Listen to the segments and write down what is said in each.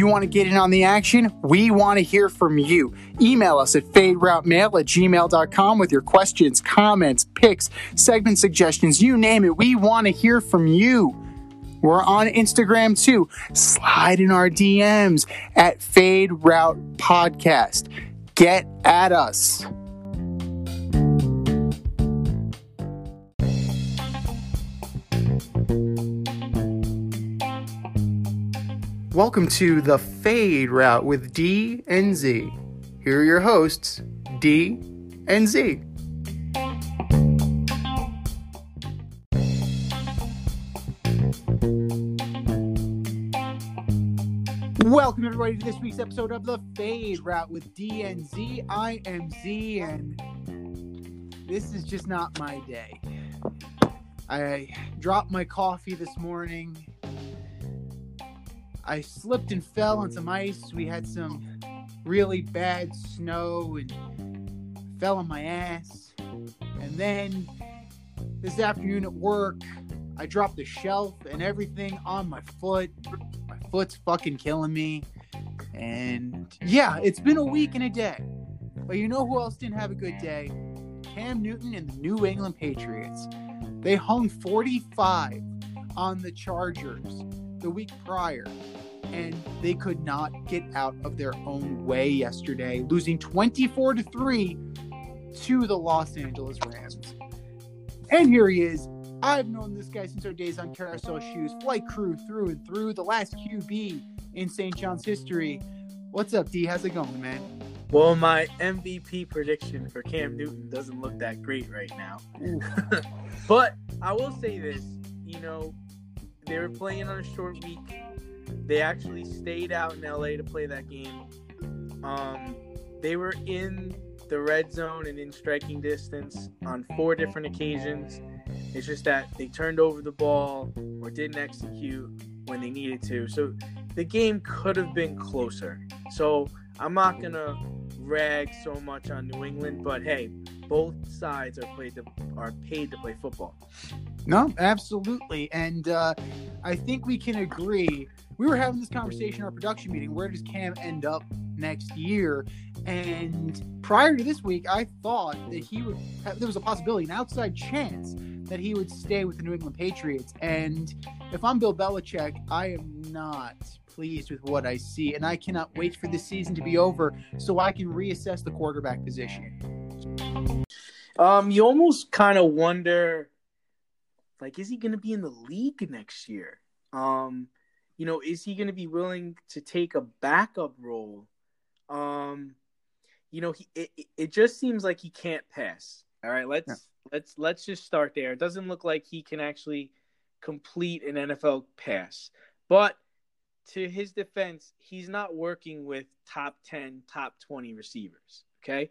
you want to get in on the action, we want to hear from you. Email us at faderoutemail at gmail.com with your questions, comments, picks, segment suggestions, you name it. We want to hear from you. We're on Instagram too. Slide in our DMs at Fade Route Podcast. Get at us. Welcome to the Fade Route with D and Z. Here are your hosts, D and Z. Welcome everybody to this week's episode of the Fade Route with D and Z. I am Z, and this is just not my day. I dropped my coffee this morning. I slipped and fell on some ice. We had some really bad snow and fell on my ass. And then this afternoon at work, I dropped the shelf and everything on my foot. My foot's fucking killing me. And yeah, it's been a week and a day. But you know who else didn't have a good day? Cam Newton and the New England Patriots. They hung 45 on the Chargers the week prior, and they could not get out of their own way yesterday, losing 24 to 3 to the Los Angeles Rams. And here he is. I've known this guy since our days on carousel shoes, flight crew through and through, the last QB in St. John's history. What's up, D? How's it going, man? Well, my MVP prediction for Cam Newton doesn't look that great right now. but I will say this, you know, they were playing on a short week. They actually stayed out in LA to play that game. Um, they were in the red zone and in striking distance on four different occasions. It's just that they turned over the ball or didn't execute when they needed to. So the game could have been closer. So I'm not gonna rag so much on New England, but hey, both sides are played to, are paid to play football. No, absolutely. And uh, I think we can agree. We were having this conversation in our production meeting. Where does Cam end up next year? And prior to this week, I thought that he would. There was a possibility, an outside chance, that he would stay with the New England Patriots. And if I'm Bill Belichick, I am not pleased with what I see, and I cannot wait for this season to be over so I can reassess the quarterback position. Um, you almost kind of wonder, like, is he going to be in the league next year? Um, you know, is he going to be willing to take a backup role? Um, you know, he it, it just seems like he can't pass. All right, let's yeah. let's let's just start there. It doesn't look like he can actually complete an NFL pass. But to his defense, he's not working with top 10, top 20 receivers, okay?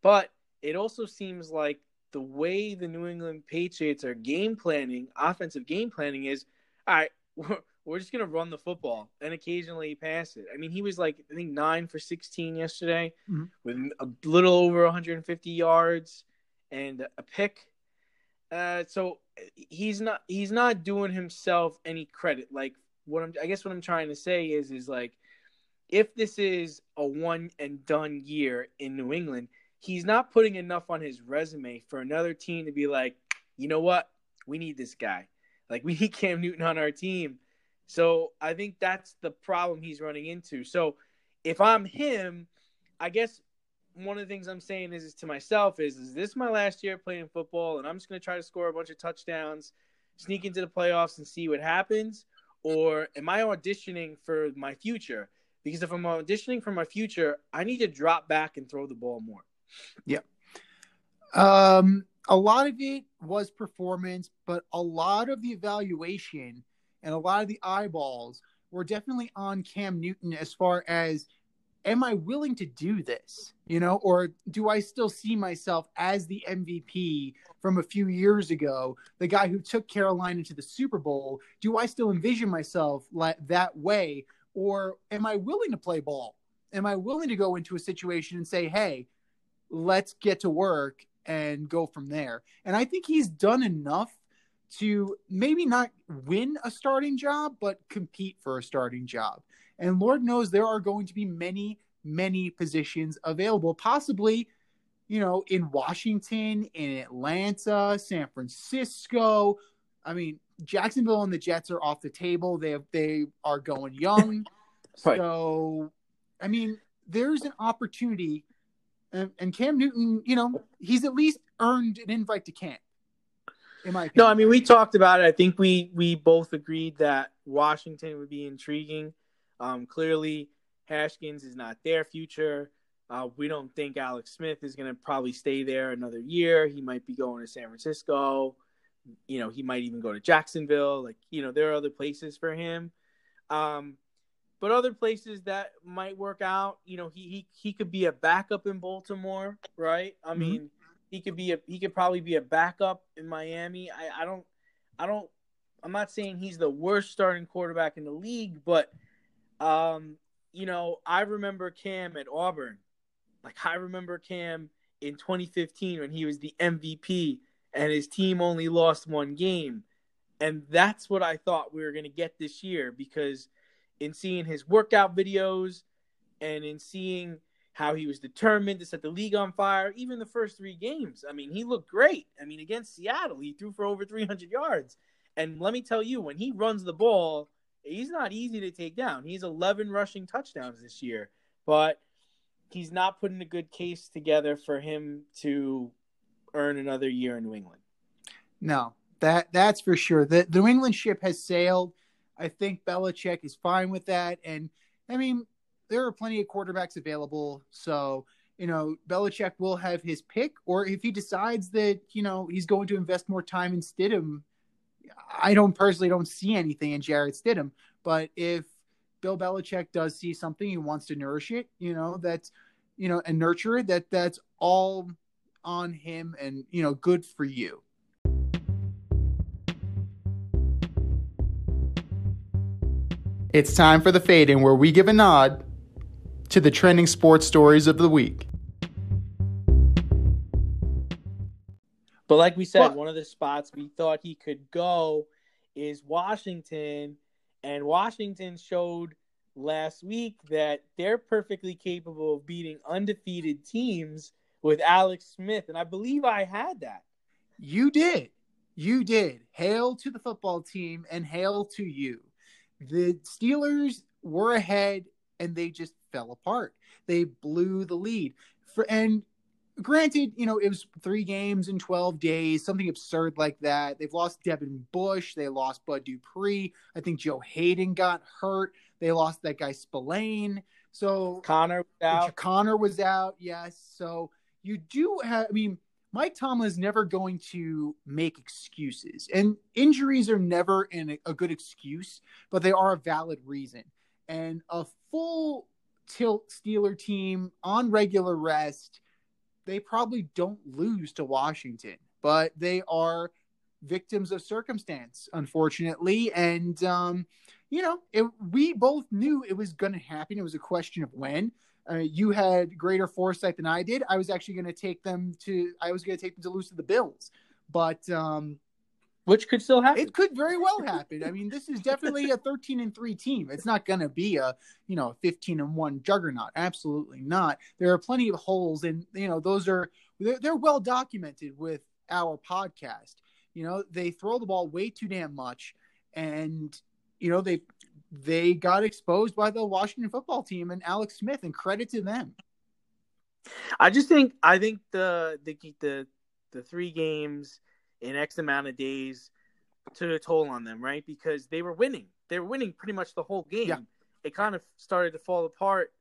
But it also seems like the way the New England Patriots are game planning, offensive game planning is, all right, we're, we're just going to run the football and occasionally pass it. I mean, he was like, I think 9 for 16 yesterday mm-hmm. with a little over 150 yards and a pick. Uh, so he's not he's not doing himself any credit. Like what I'm I guess what I'm trying to say is is like if this is a one and done year in New England, he's not putting enough on his resume for another team to be like, you know what, we need this guy. Like we need Cam Newton on our team. So I think that's the problem he's running into. So if I'm him, I guess one of the things I'm saying is, is to myself is is this my last year playing football and I'm just gonna try to score a bunch of touchdowns, sneak into the playoffs and see what happens? Or am I auditioning for my future? Because if I'm auditioning for my future, I need to drop back and throw the ball more. Yeah. Um, a lot of it was performance, but a lot of the evaluation and a lot of the eyeballs were definitely on Cam Newton as far as am I willing to do this? You know, or do I still see myself as the MVP from a few years ago, the guy who took Carolina to the Super Bowl? Do I still envision myself like that way? Or am I willing to play ball? Am I willing to go into a situation and say, hey, let's get to work and go from there? And I think he's done enough to maybe not win a starting job, but compete for a starting job. And Lord knows there are going to be many, many positions available, possibly, you know, in Washington, in Atlanta, San Francisco. I mean, Jacksonville and the Jets are off the table. They have, they are going young. right. So, I mean, there's an opportunity. And, and Cam Newton, you know, he's at least earned an invite to camp. In my opinion. No, I mean we talked about it. I think we we both agreed that Washington would be intriguing. Um, clearly, Haskins is not their future. Uh, we don't think Alex Smith is going to probably stay there another year. He might be going to San Francisco. You know, he might even go to Jacksonville. Like, you know, there are other places for him. Um, but other places that might work out. You know, he he he could be a backup in Baltimore, right? I mm-hmm. mean, he could be a he could probably be a backup in Miami. I I don't I don't I'm not saying he's the worst starting quarterback in the league, but um, you know, I remember Cam at Auburn. Like I remember Cam in 2015 when he was the MVP and his team only lost one game. And that's what I thought we were going to get this year because in seeing his workout videos and in seeing how he was determined to set the league on fire, even the first three games. I mean, he looked great. I mean, against Seattle, he threw for over 300 yards. And let me tell you, when he runs the ball, he's not easy to take down. He's 11 rushing touchdowns this year, but he's not putting a good case together for him to earn another year in New England. No, that that's for sure. The, the New England ship has sailed. I think Belichick is fine with that. And I mean, there are plenty of quarterbacks available. So, you know, Belichick will have his pick, or if he decides that, you know, he's going to invest more time in Stidham, I don't personally don't see anything in Jarrett Stidham. But if Bill Belichick does see something, he wants to nourish it, you know, that's, you know, and nurture it, that that's all on him and, you know, good for you. It's time for the fade in where we give a nod to the trending sports stories of the week. But like we said, well, one of the spots we thought he could go is Washington, and Washington showed last week that they're perfectly capable of beating undefeated teams with Alex Smith, and I believe I had that. You did. You did. Hail to the football team and hail to you the Steelers were ahead and they just fell apart. They blew the lead. For and granted, you know, it was three games in 12 days, something absurd like that. They've lost Devin Bush, they lost Bud Dupree. I think Joe Haden got hurt. They lost that guy Spillane. So Conner was out. Conner was out, yes. So you do have I mean Mike Tomlin is never going to make excuses, and injuries are never an, a good excuse, but they are a valid reason. And a full tilt Steeler team on regular rest, they probably don't lose to Washington, but they are victims of circumstance, unfortunately. And, um, you know, it, we both knew it was going to happen. It was a question of when. Uh, you had greater foresight than I did. I was actually going to take them to. I was going to take them to lose to the Bills, but um, which could still happen. It could very well happen. I mean, this is definitely a 13 and 3 team. It's not going to be a, you know, 15 and 1 juggernaut. Absolutely not. There are plenty of holes and, you know, those are they're, they're well documented with our podcast. You know, they throw the ball way too damn much and you know, they they got exposed by the Washington football team and Alex Smith, and credit to them. I just think I think the the the the three games in X amount of days took a toll on them, right? Because they were winning. They were winning pretty much the whole game. Yeah. It kind of started to fall apart,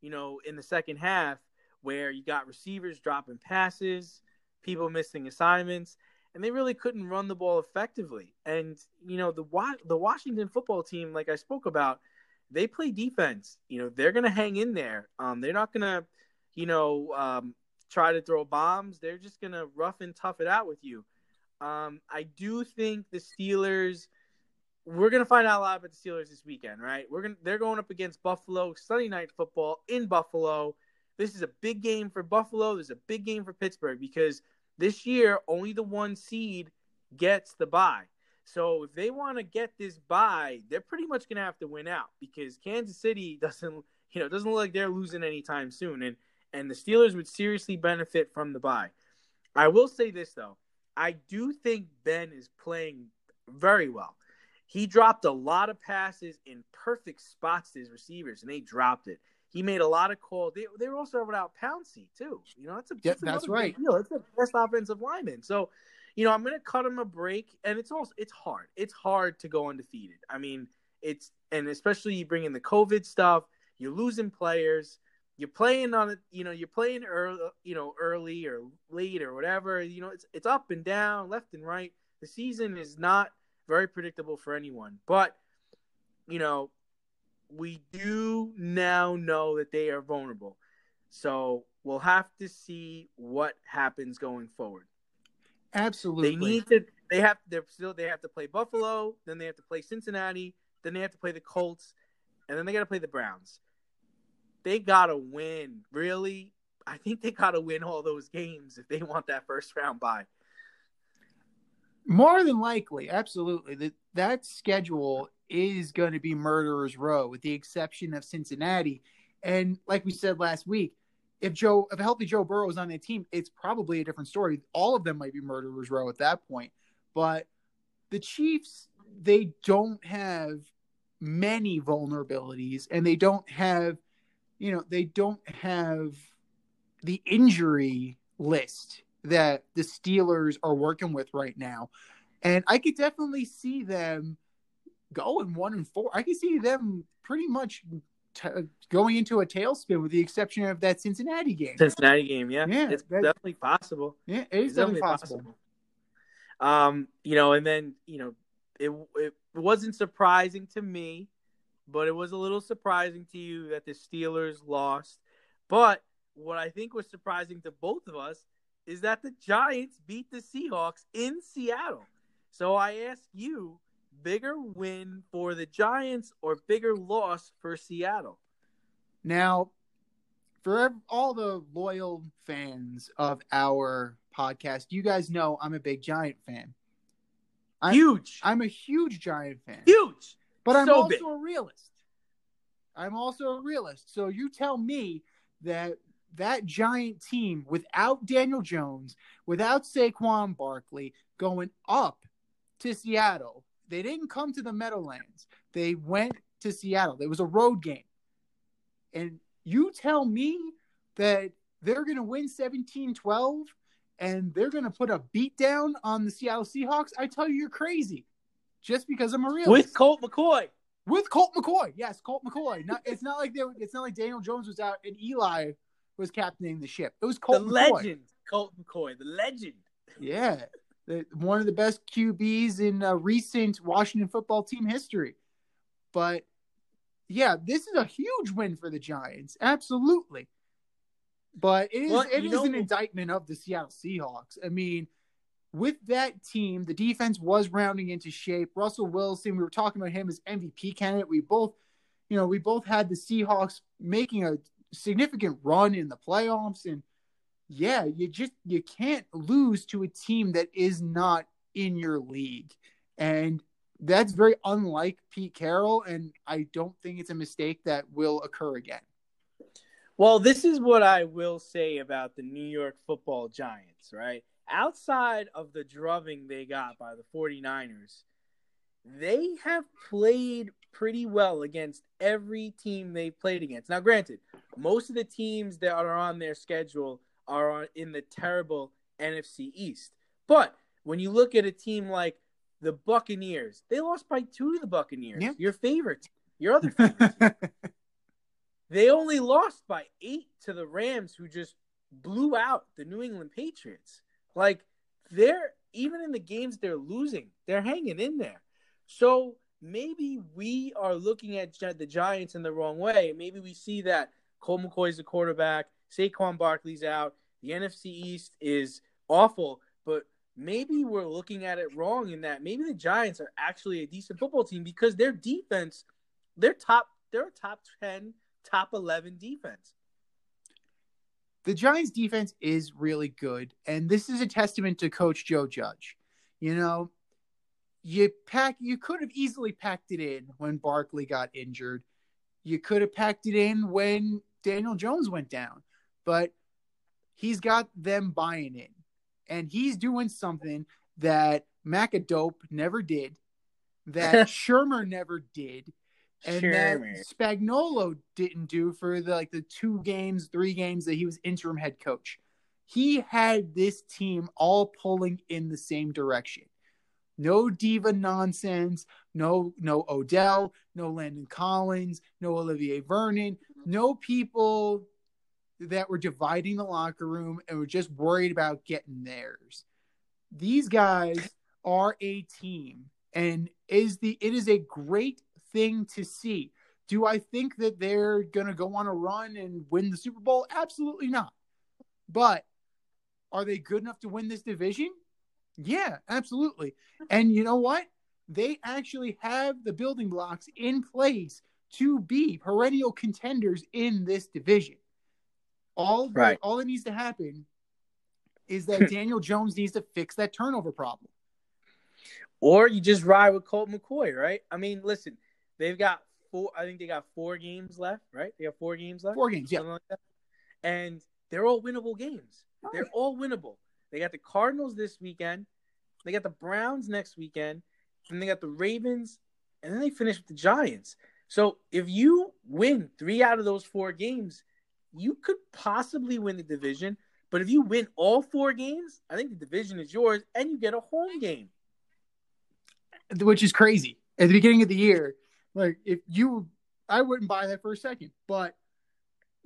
you know, in the second half where you got receivers dropping passes, people missing assignments, and they really couldn't run the ball effectively. And you know the the Washington football team, like I spoke about, they play defense. You know they're gonna hang in there. Um, they're not gonna, you know, um, try to throw bombs. They're just gonna rough and tough it out with you. Um, I do think the Steelers. We're gonna find out a lot about the Steelers this weekend, right? We're gonna they're going up against Buffalo Sunday night football in Buffalo. This is a big game for Buffalo. This is a big game for Pittsburgh because this year, only the one seed gets the bye. So if they want to get this bye, they're pretty much to have to win out because Kansas City doesn't, you know, doesn't look like they're losing anytime soon, and and the Steelers would seriously benefit from the bye. I will say this though, I do think Ben is playing very well. He dropped a lot of passes in perfect spots to his receivers, and they dropped it. He made a lot of calls. They, they were also without Pouncey too. You know, that's a yeah, that's right. Deal. It's the best offensive lineman. So, you know, I'm going to cut him a break, and it's also it's hard. It's hard to go undefeated. I mean, it's and especially you bring in the COVID stuff. You're losing players. You're playing on it. You know, you're playing early. You know, early or late or whatever. You know, it's it's up and down, left and right. The season is not very predictable for anyone. But, you know, we do now know that they are vulnerable. So we'll have to see what happens going forward. Absolutely. They need to they have they're still they have to play Buffalo, then they have to play Cincinnati, then they have to play the Colts, and then they gotta play the Browns. They gotta win. Really? I think they gotta win all those games if they want that first round bye. More than likely, absolutely. That that schedule is going to be murderer's row, with the exception of Cincinnati. And like we said last week, if Joe, if a healthy Joe Burrow is on that team, it's probably a different story. All of them might be murderer's row at that point. But the Chiefs, they don't have many vulnerabilities, and they don't have, you know, they don't have the injury list that the Steelers are working with right now. And I could definitely see them going one and four. I could see them pretty much t- going into a tailspin with the exception of that Cincinnati game. Cincinnati game, yeah. Yeah. It's definitely possible. Yeah, it is it's definitely, definitely possible. possible. Um, you know, and then, you know, it it wasn't surprising to me, but it was a little surprising to you that the Steelers lost. But what I think was surprising to both of us is that the Giants beat the Seahawks in Seattle. So I ask you, bigger win for the Giants or bigger loss for Seattle? Now, for all the loyal fans of our podcast, you guys know I'm a big Giant fan. I'm, huge. I'm a huge Giant fan. Huge. But I'm so also big. a realist. I'm also a realist. So you tell me that that giant team without Daniel Jones, without Saquon Barkley, going up to Seattle. They didn't come to the Meadowlands. They went to Seattle. It was a road game. And you tell me that they're going to win 17 12 and they're going to put a beat down on the Seattle Seahawks, I tell you, you're crazy. Just because I'm a realist. With Colt McCoy. With Colt McCoy. Yes, Colt McCoy. Not, it's not like they it's not like Daniel Jones was out and Eli was captaining the ship. It was Colt the McCoy. legend, Colt McCoy, the legend. Yeah, the, one of the best QBs in uh, recent Washington football team history. But yeah, this is a huge win for the Giants, absolutely. But it is well, it is know, an indictment of the Seattle Seahawks. I mean, with that team, the defense was rounding into shape. Russell Wilson, we were talking about him as MVP candidate. We both, you know, we both had the Seahawks making a significant run in the playoffs and yeah, you just you can't lose to a team that is not in your league. And that's very unlike Pete Carroll and I don't think it's a mistake that will occur again. Well, this is what I will say about the New York Football Giants, right? Outside of the drubbing they got by the 49ers, they have played pretty well against every team they've played against. Now, granted, most of the teams that are on their schedule are in the terrible NFC East. But when you look at a team like the Buccaneers, they lost by two to the Buccaneers. Yeah. Your favorite, your other favorite. they only lost by eight to the Rams, who just blew out the New England Patriots. Like they're even in the games they're losing, they're hanging in there. So maybe we are looking at the Giants in the wrong way. Maybe we see that Colt McCoy's the quarterback, Saquon Barkley's out, the NFC East is awful, but maybe we're looking at it wrong in that maybe the Giants are actually a decent football team because their defense, they're top, they're a top 10, top 11 defense. The Giants defense is really good, and this is a testament to coach Joe Judge. You know, you pack you could have easily packed it in when Barkley got injured. You could have packed it in when Daniel Jones went down. But he's got them buying in. And he's doing something that McAdoo never did, that Shurmur never did, and Shurmur. that Spagnuolo didn't do for the like the two games, three games that he was interim head coach. He had this team all pulling in the same direction. No diva nonsense, no no Odell, no Landon Collins, no Olivier Vernon, no people that were dividing the locker room and were just worried about getting theirs. These guys are a team and is the it is a great thing to see. Do I think that they're going to go on a run and win the Super Bowl? Absolutely not. But are they good enough to win this division? Yeah, absolutely. And you know what? They actually have the building blocks in place to be perennial contenders in this division. All that, Right. all that needs to happen is that hmm. Daniel Jones needs to fix that turnover problem. Or you just ride with Colt McCoy, right? I mean, listen, they've got four. I think they got four games left, right? They have four games left, Four games, yeah. like. And they're all winnable games. They're all winnable. They got the Cardinals this weekend. They got the Browns next weekend, and they got the Ravens, and then they finish with the Giants. So if you win three out of those four games, you could possibly win the division. But if you win all four games, I think the division is yours, and you get a home game. which is crazy at the beginning of the year. Like if you, I wouldn't buy that for a second. But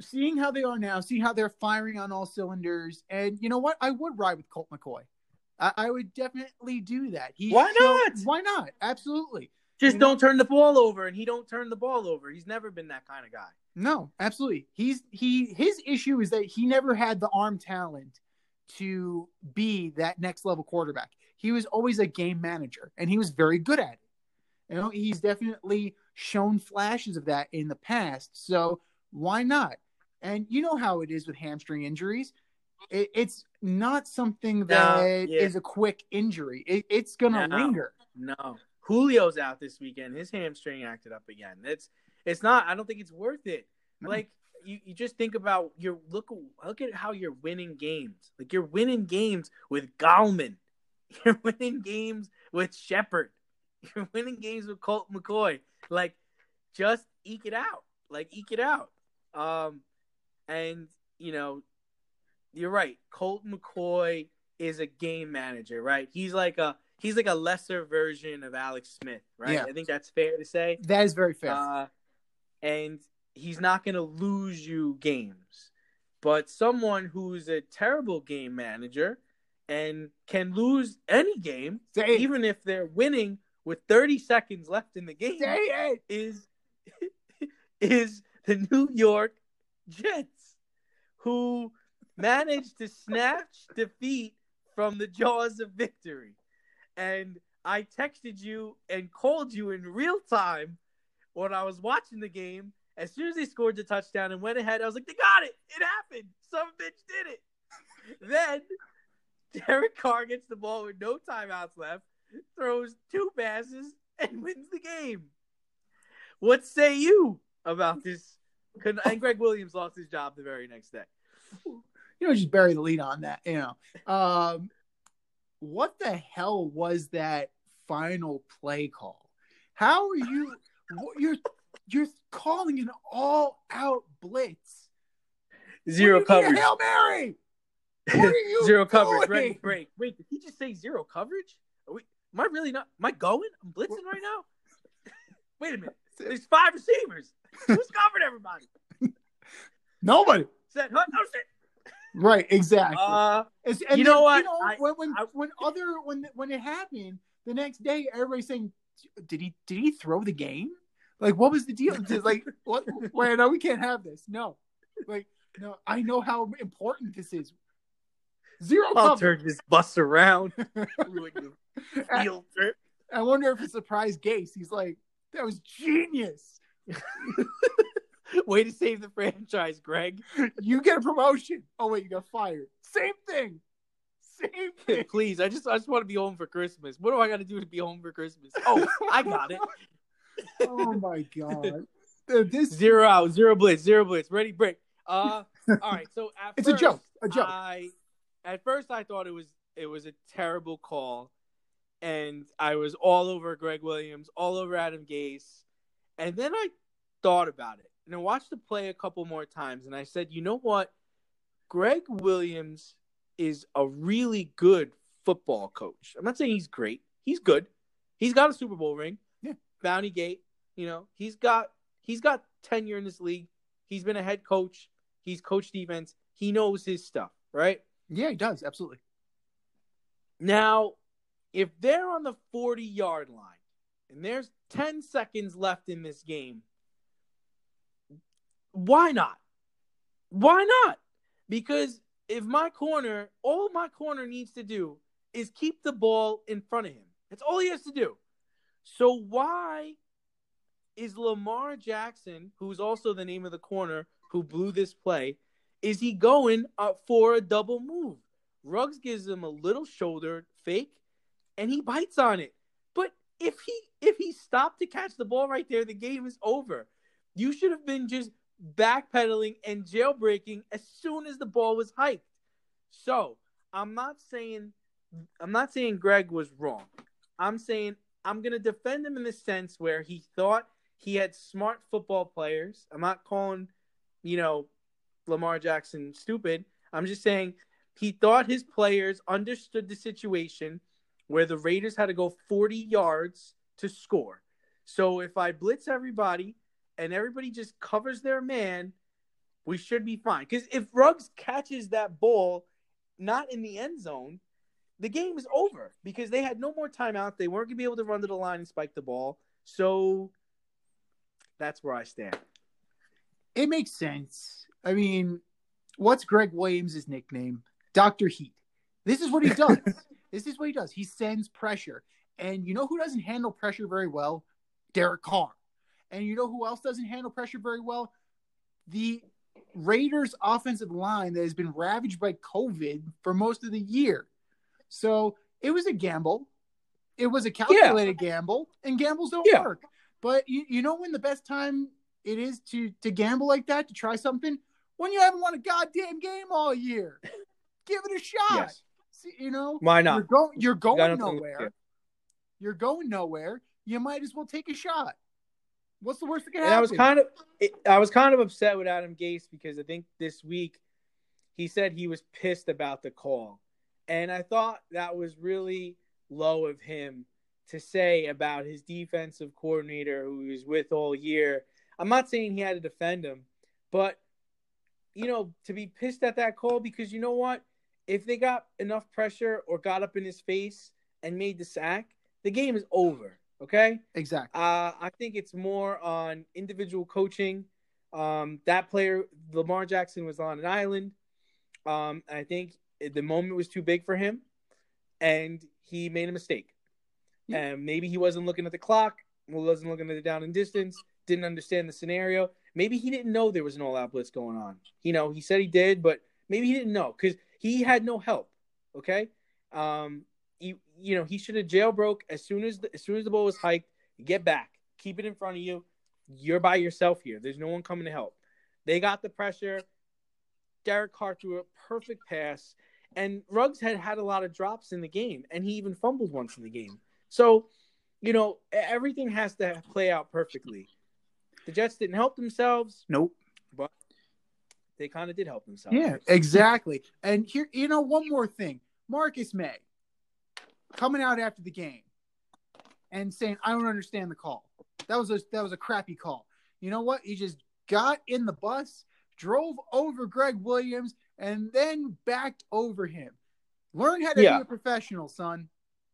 seeing how they are now, seeing how they're firing on all cylinders, and you know what, I would ride with Colt McCoy. I, I would definitely do that. He Why not? Why not? Absolutely. Just You know- don't turn the ball over, and he don't turn the ball over. He's never been that kind of guy. No, absolutely. He's he his issue is that he never had the arm talent to be that next level quarterback. He was always a game manager and he was very good at it. You know, he's definitely shown flashes of that in the past. So why not? And you know how it is with hamstring injuries. It, it's not something that is yeah. a quick injury. It, it's gonna No. linger. No, Julio's out this weekend. His hamstring acted up again. It's it's not. I don't think it's worth it. No. Like you, you just think about your look. Look at how you're winning games. Like you're winning games with Gallman. You're winning games with Shepard. You're winning games with Colt McCoy. Like just eke it out. Like eke it out. Um, and you know, you're right. Colt McCoy is a game manager, right? He's like a he's like a lesser version of Alex Smith, right? Yeah. I think that's fair to say. That is very fair. Uh, and he's not going to lose you games. But someone who's a terrible game manager and can lose any game, Say even if they're winning with 30 seconds left in the game, is is the New York Jets, who managed to snatch defeat from the jaws of victory. And I texted you and called you in real time when I was watching the game. As soon as they scored the touchdown and went ahead, I was like, "They got it! It happened! Some bitch did it!" then Derek Carr gets the ball with no timeouts left, throws two passes, and wins the game. What say you about this? And Greg Williams lost his job the very next day. you know, just bury the lead on that. You know, um, what the hell was that final play call? How are you? what- You're you're calling an all-out blitz. Zero What do you mean a coverage. Hail Mary. What are you zero coverage. doing? Ready, break. Wait, did he just say zero coverage? Am I really not? Am I going? I'm blitzing right now. Wait a minute. There's five receivers. Who's covered everybody? Nobody. Said, huh? no. Right. Exactly. Uh, and you know what? You know, I- when when, I- when other when when it happened the next day, everybody's saying, "Did he did he throw the game? Like, what was the deal? Like, what? Wait, no, we can't have this. No, like, no. I know how important this is. 0 I'll coverage. turn this bus around. Ruin I. I wonder if it surprised Gase. He's like, that was genius. Way to save the franchise, Gregg. You get a promotion. Oh wait, you got fired. Same thing. same thing. Please, I just I just want to be home for Christmas. What do I got to do to be home for Christmas? Oh, I got it. Oh my god. This Zero out, zero blitz, zero blitz. Ready, break. Uh, all right. So It's a joke, a joke. I at first I thought it was it was a terrible call, and I was all over Gregg Williams, all over Adam Gase, and then I thought about it and I watched the play a couple more times, and I said, you know what, Gregg Williams is a really good football coach. I'm not saying he's great. He's good. He's got a Super Bowl ring. Yeah. Bounty Gate. You know, he's got he's got tenure in this league. He's been a head coach. He's coached defense. He knows his stuff, right? Yeah, he does, absolutely. Now, if they're on the 40 yard line and there's 10 seconds left in this game, why not? Why not? Because if my corner, all my corner needs to do is keep the ball in front of him. That's all he has to do. So why is Lamar Jackson, who's also the name of the corner who blew this play, is he going up for a double move? Ruggs gives him a little shoulder fake, and he bites on it. But if he if he stopped to catch the ball right there, the game is over. You should have been just backpedaling and jailbreaking as soon as the ball was hiked. So I'm not saying I'm not saying Gregg was wrong. I'm saying I'm gonna defend him in the sense where he thought he had smart football players. I'm not calling, you know, Lamar Jackson stupid. I'm just saying he thought his players understood the situation where the Raiders had to go 40 yards to score. So if I blitz everybody and everybody just covers their man, we should be fine. Because if Ruggs catches that ball not in the end zone, the game is over because they had no more timeout. They weren't going to be able to run to the line and spike the ball. So that's where I stand. It makes sense. I mean, what's Gregg Williams' nickname? Dr. Heat. This is what he does. this is what he does. He sends pressure. And you know who doesn't handle pressure very well? Derek Carr. And you know who else doesn't handle pressure very well? The Raiders offensive line that has been ravaged by COVID for most of the year. So it was a gamble. It was a calculated gamble, and gambles don't Yeah. work. But you, you know when the best time it is to to gamble like that, to try something? When you haven't won a goddamn game all year. Give it a shot. Yes. You know, Why not? you're going you're going nothing to lose nowhere. here. You're going nowhere. You might as well take a shot. What's the worst that can And happen? I was kind of I was kind of upset with Adam Gase because I think this week he said he was pissed about the call. And I thought that was really low of him to say about his defensive coordinator who he was with all year. I'm not saying he had to defend him, but you know, to be pissed at that call because you know what? If they got enough pressure or got up in his face and made the sack, the game is over. Okay? exactly. Uh, I think it's more on individual coaching. Um, that player, Lamar Jackson, was on an island. Um, I think the moment was too big for him, and he made a mistake. Yeah. And maybe he wasn't looking at the clock, wasn't looking at the down and distance, didn't understand the scenario. Maybe he didn't know there was an all-out blitz going on. You know, he said he did, but maybe he didn't know because he had no help. Okay, um, you you know he should have jailbroke as soon as the, as soon as the ball was hiked. Get back, keep it in front of you. You're by yourself here. There's no one coming to help. They got the pressure. Derek Carr threw a perfect pass, and Ruggs had had a lot of drops in the game, and he even fumbled once in the game. So, you know, everything has to play out perfectly. The Jets didn't help themselves, Nope. They kind of did help themselves. Yeah, exactly. and here, you know, one more thing. Marcus Maye coming out after the game and saying, "I don't understand the call. That was a that was a crappy call." You know what? He just got in the bus, drove over Gregg Williams, and then backed over him. Learn how to Yeah. be a professional, son.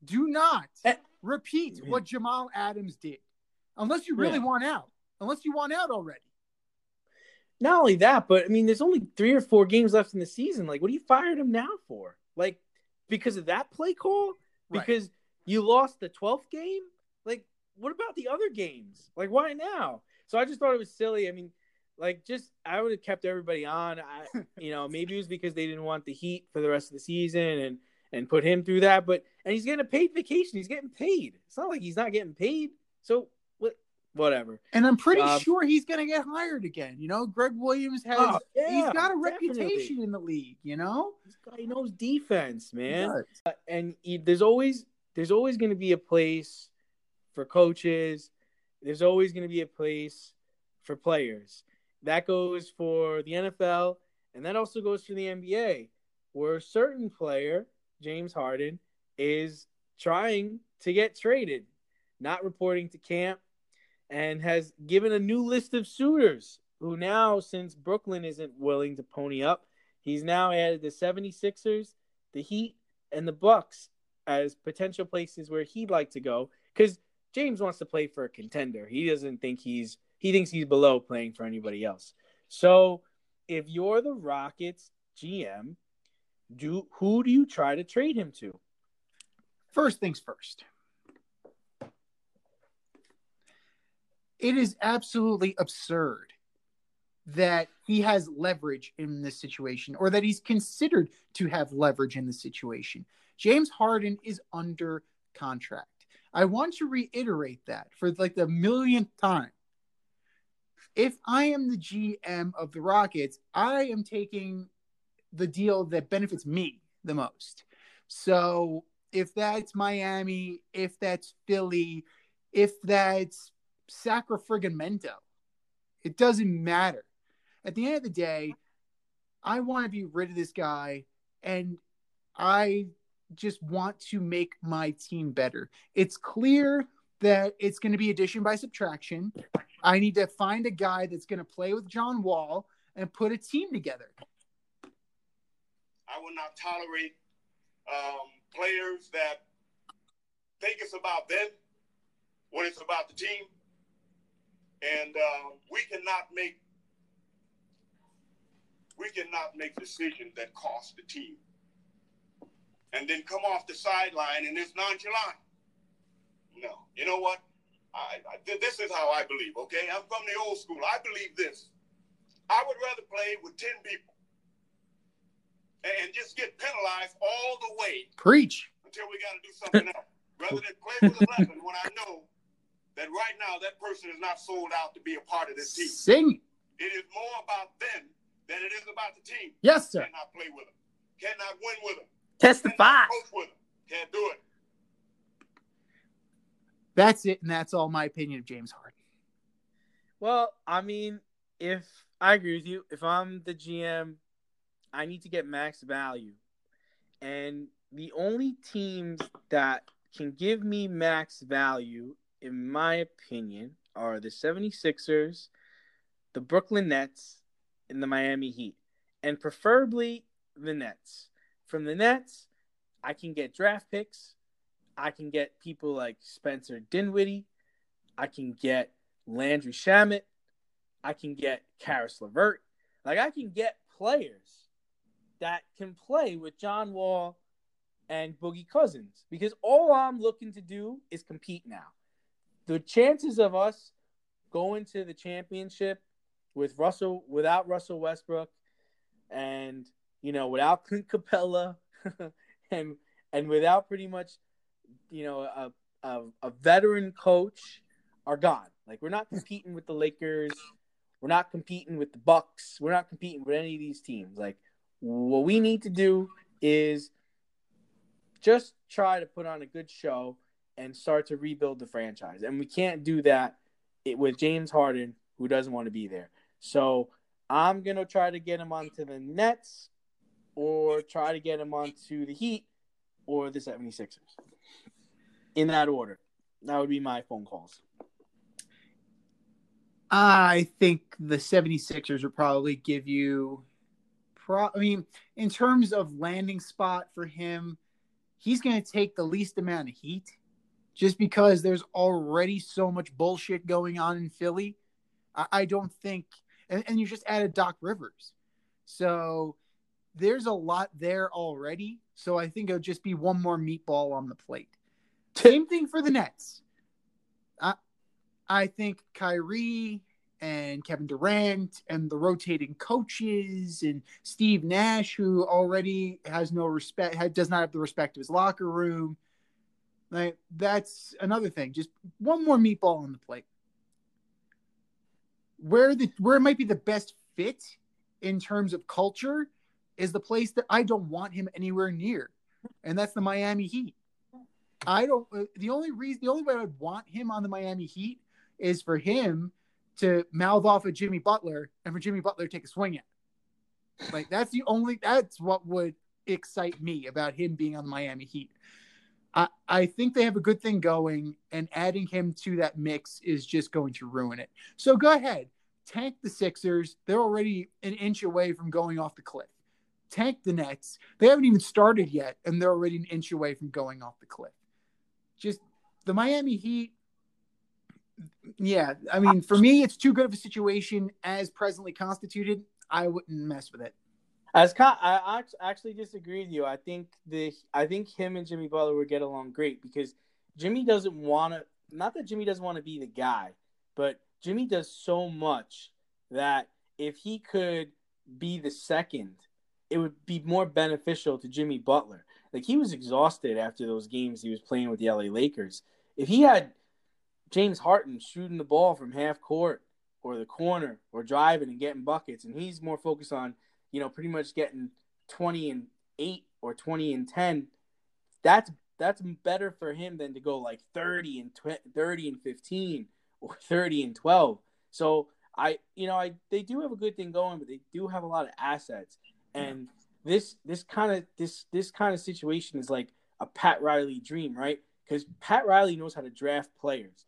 Do not Eh. repeat what Jamal Adams did, unless you really Yeah. want out. Unless you want out already. Not only that, but I mean, there's only three or four games left in the season. Like, what are you firing him now for? Like, because of that play call? Right. Because you lost the 12th game? Like, what about the other games? Like, why now? So I just thought it was silly. I mean, like, just I would have kept everybody on. I, you know, maybe it was because they didn't want the heat for the rest of the season, and and put him through that. But and he's getting a paid vacation. He's getting paid. It's not like he's not getting paid. So? Whatever. And I'm pretty Um, sure he's going to get hired again. You know, Gregg Williams has Oh, yeah, he's got a definitely. reputation in the league. You know, This guy knows defense, He man. Uh, and he- there's always there's always going to be a place for coaches. There's always going to be a place for players. That goes for the NFL, and that also goes for the NBA, where a certain player, James Harden, is trying to get traded, not reporting to camp, and has given a new list of suitors who now, since Brooklyn isn't willing to pony up, he's now added the 76ers, the Heat, and the Bucks as potential places where he'd like to go because James wants to play for a contender. He doesn't think he's he thinks he's below playing for anybody else. So if you're the Rockets GM, do who do you try to trade him to? First things first. It is absolutely absurd that he has leverage in this situation or that he's considered to have leverage in the situation. James Harden is under contract. I want to reiterate that for like the millionth time. If I am the GM of the Rockets, I am taking the deal that benefits me the most. So if that's Miami, if that's Philly, if that's Sacramento, it doesn't matter. At the end of the day, I want to be rid of this guy and I just want to make my team better. It's clear that it's going to be addition by subtraction. I need to find a guy that's going to play with John Wall and put a team together. I will not tolerate um, players that think it's about them when it's about the team. And uh, we cannot make we cannot make decisions that cost the team. And then come off the sideline and it's nonchalant. No, you know what? I, I, th- this is how I believe. Okay, I'm from the old school. I believe this. I would rather play with ten people and just get penalized all the way Preach. until we got to do something else. Rather than play with 11 when I know that right now that person is not sold out to be a part of this team. Sing. It is more about them than it is about the team. Yes, sir. Cannot play with them. Cannot win with them. Testify. Cannot coach with them. Can't do it. That's it, and that's all my opinion of James Harden. Well, I mean, if I agree with you, if I'm the GM, I need to get max value. And the only teams that can give me max value, in my opinion, are the 76ers, the Brooklyn Nets, and the Miami Heat. And preferably the Nets. From the Nets, I can get draft picks. I can get people like Spencer Dinwiddie. I can get Landry Shamet. I can get Caris LeVert. Like I can get players that can play with John Wall and Boogie Cousins because all I'm looking to do is compete now. The chances of us going to the championship with Russell without Russell Westbrook and you know without Clint Capela and and without pretty much you know a, a, a veteran coach are gone. Like we're not competing with the Lakers, we're not competing with the Bucks, we're not competing with any of these teams. Like what we need to do is just try to put on a good show and start to rebuild the franchise. And we can't do that with James Harden, who doesn't want to be there. So I'm gonna try to get him onto the Nets or try to get him onto the Heat or the 76ers. In that order. That would be my phone calls. I think the 76ers would probably give you pro I mean, in terms of landing spot for him, he's going to take the least amount of heat just because there's already so much bullshit going on in Philly. I, I don't think and, and you just added Doc Rivers. So there's a lot there already. So I think it'll just be one more meatball on the plate. Same thing for the Nets. I I think Kyrie and Kevin Durant and the rotating coaches and Steve Nash, who already has no respect, does not have the respect of his locker room. Like that's another thing. Just one more meatball on the plate. Where the where it might be the best fit in terms of culture is the place that I don't want him anywhere near, and that's the Miami Heat. I don't. Uh, the only reason, the only way I would want him on the Miami Heat is for him to mouth off at Jimmy Butler and for Jimmy Butler to take a swing at. Like that's the only. That's what would excite me about him being on the Miami Heat. I, I think they have a good thing going, and adding him to that mix is just going to ruin it. So go ahead, tank the Sixers. They're already an inch away from going off the cliff. Tank the Nets. They haven't even started yet, and they're already an inch away from going off the cliff. Just the Miami Heat. Yeah, I mean, for me, it's too good of a situation as presently constituted. I wouldn't mess with it. As I actually disagree with you. I think the I think him and Jimmy Butler would get along great because Jimmy doesn't want to. Not that Jimmy doesn't want to be the guy, but Jimmy does so much that if he could be the second, it would be more beneficial to Jimmy Butler. Like he was exhausted after those games he was playing with the LA Lakers. If he had James Harden shooting the ball from half court or the corner or driving and getting buckets, and he's more focused on you know, pretty much getting 20 and 8 or 20 and 10, that's that's better for him than to go like 30 and 20, 30 and 15 or 30 and 12. So I, you know, I they do have a good thing going, but they do have a lot of assets. And this this kind of this this kind of situation is like a Pat Riley dream, right? Because Pat Riley knows how to draft players.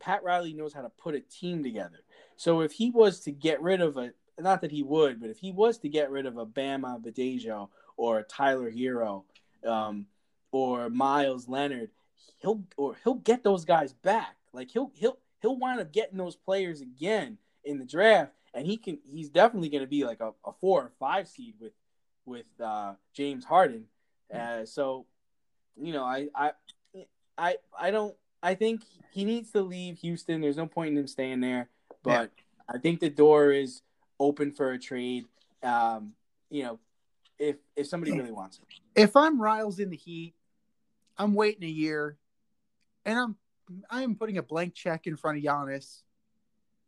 Pat Riley knows how to put a team together. So if he was to get rid of a not that he would, but if he was to get rid of a Bam Adebayo or a Tyler Herro um, or Meyers Leonard, he'll or he'll get those guys back. Like he'll he'll he'll wind up getting those players again in the draft, and he can he's definitely going to be like a, a, four or five seed with with uh, James Harden. Uh, so, you know, I I I I don't. I think he needs to leave Houston. There's no point in him staying there. But yeah. I think the door is open for a trade. Um, you know, if if somebody really wants him. If I'm Riles in the Heat, I'm waiting a year, and I'm I'm putting a blank check in front of Giannis.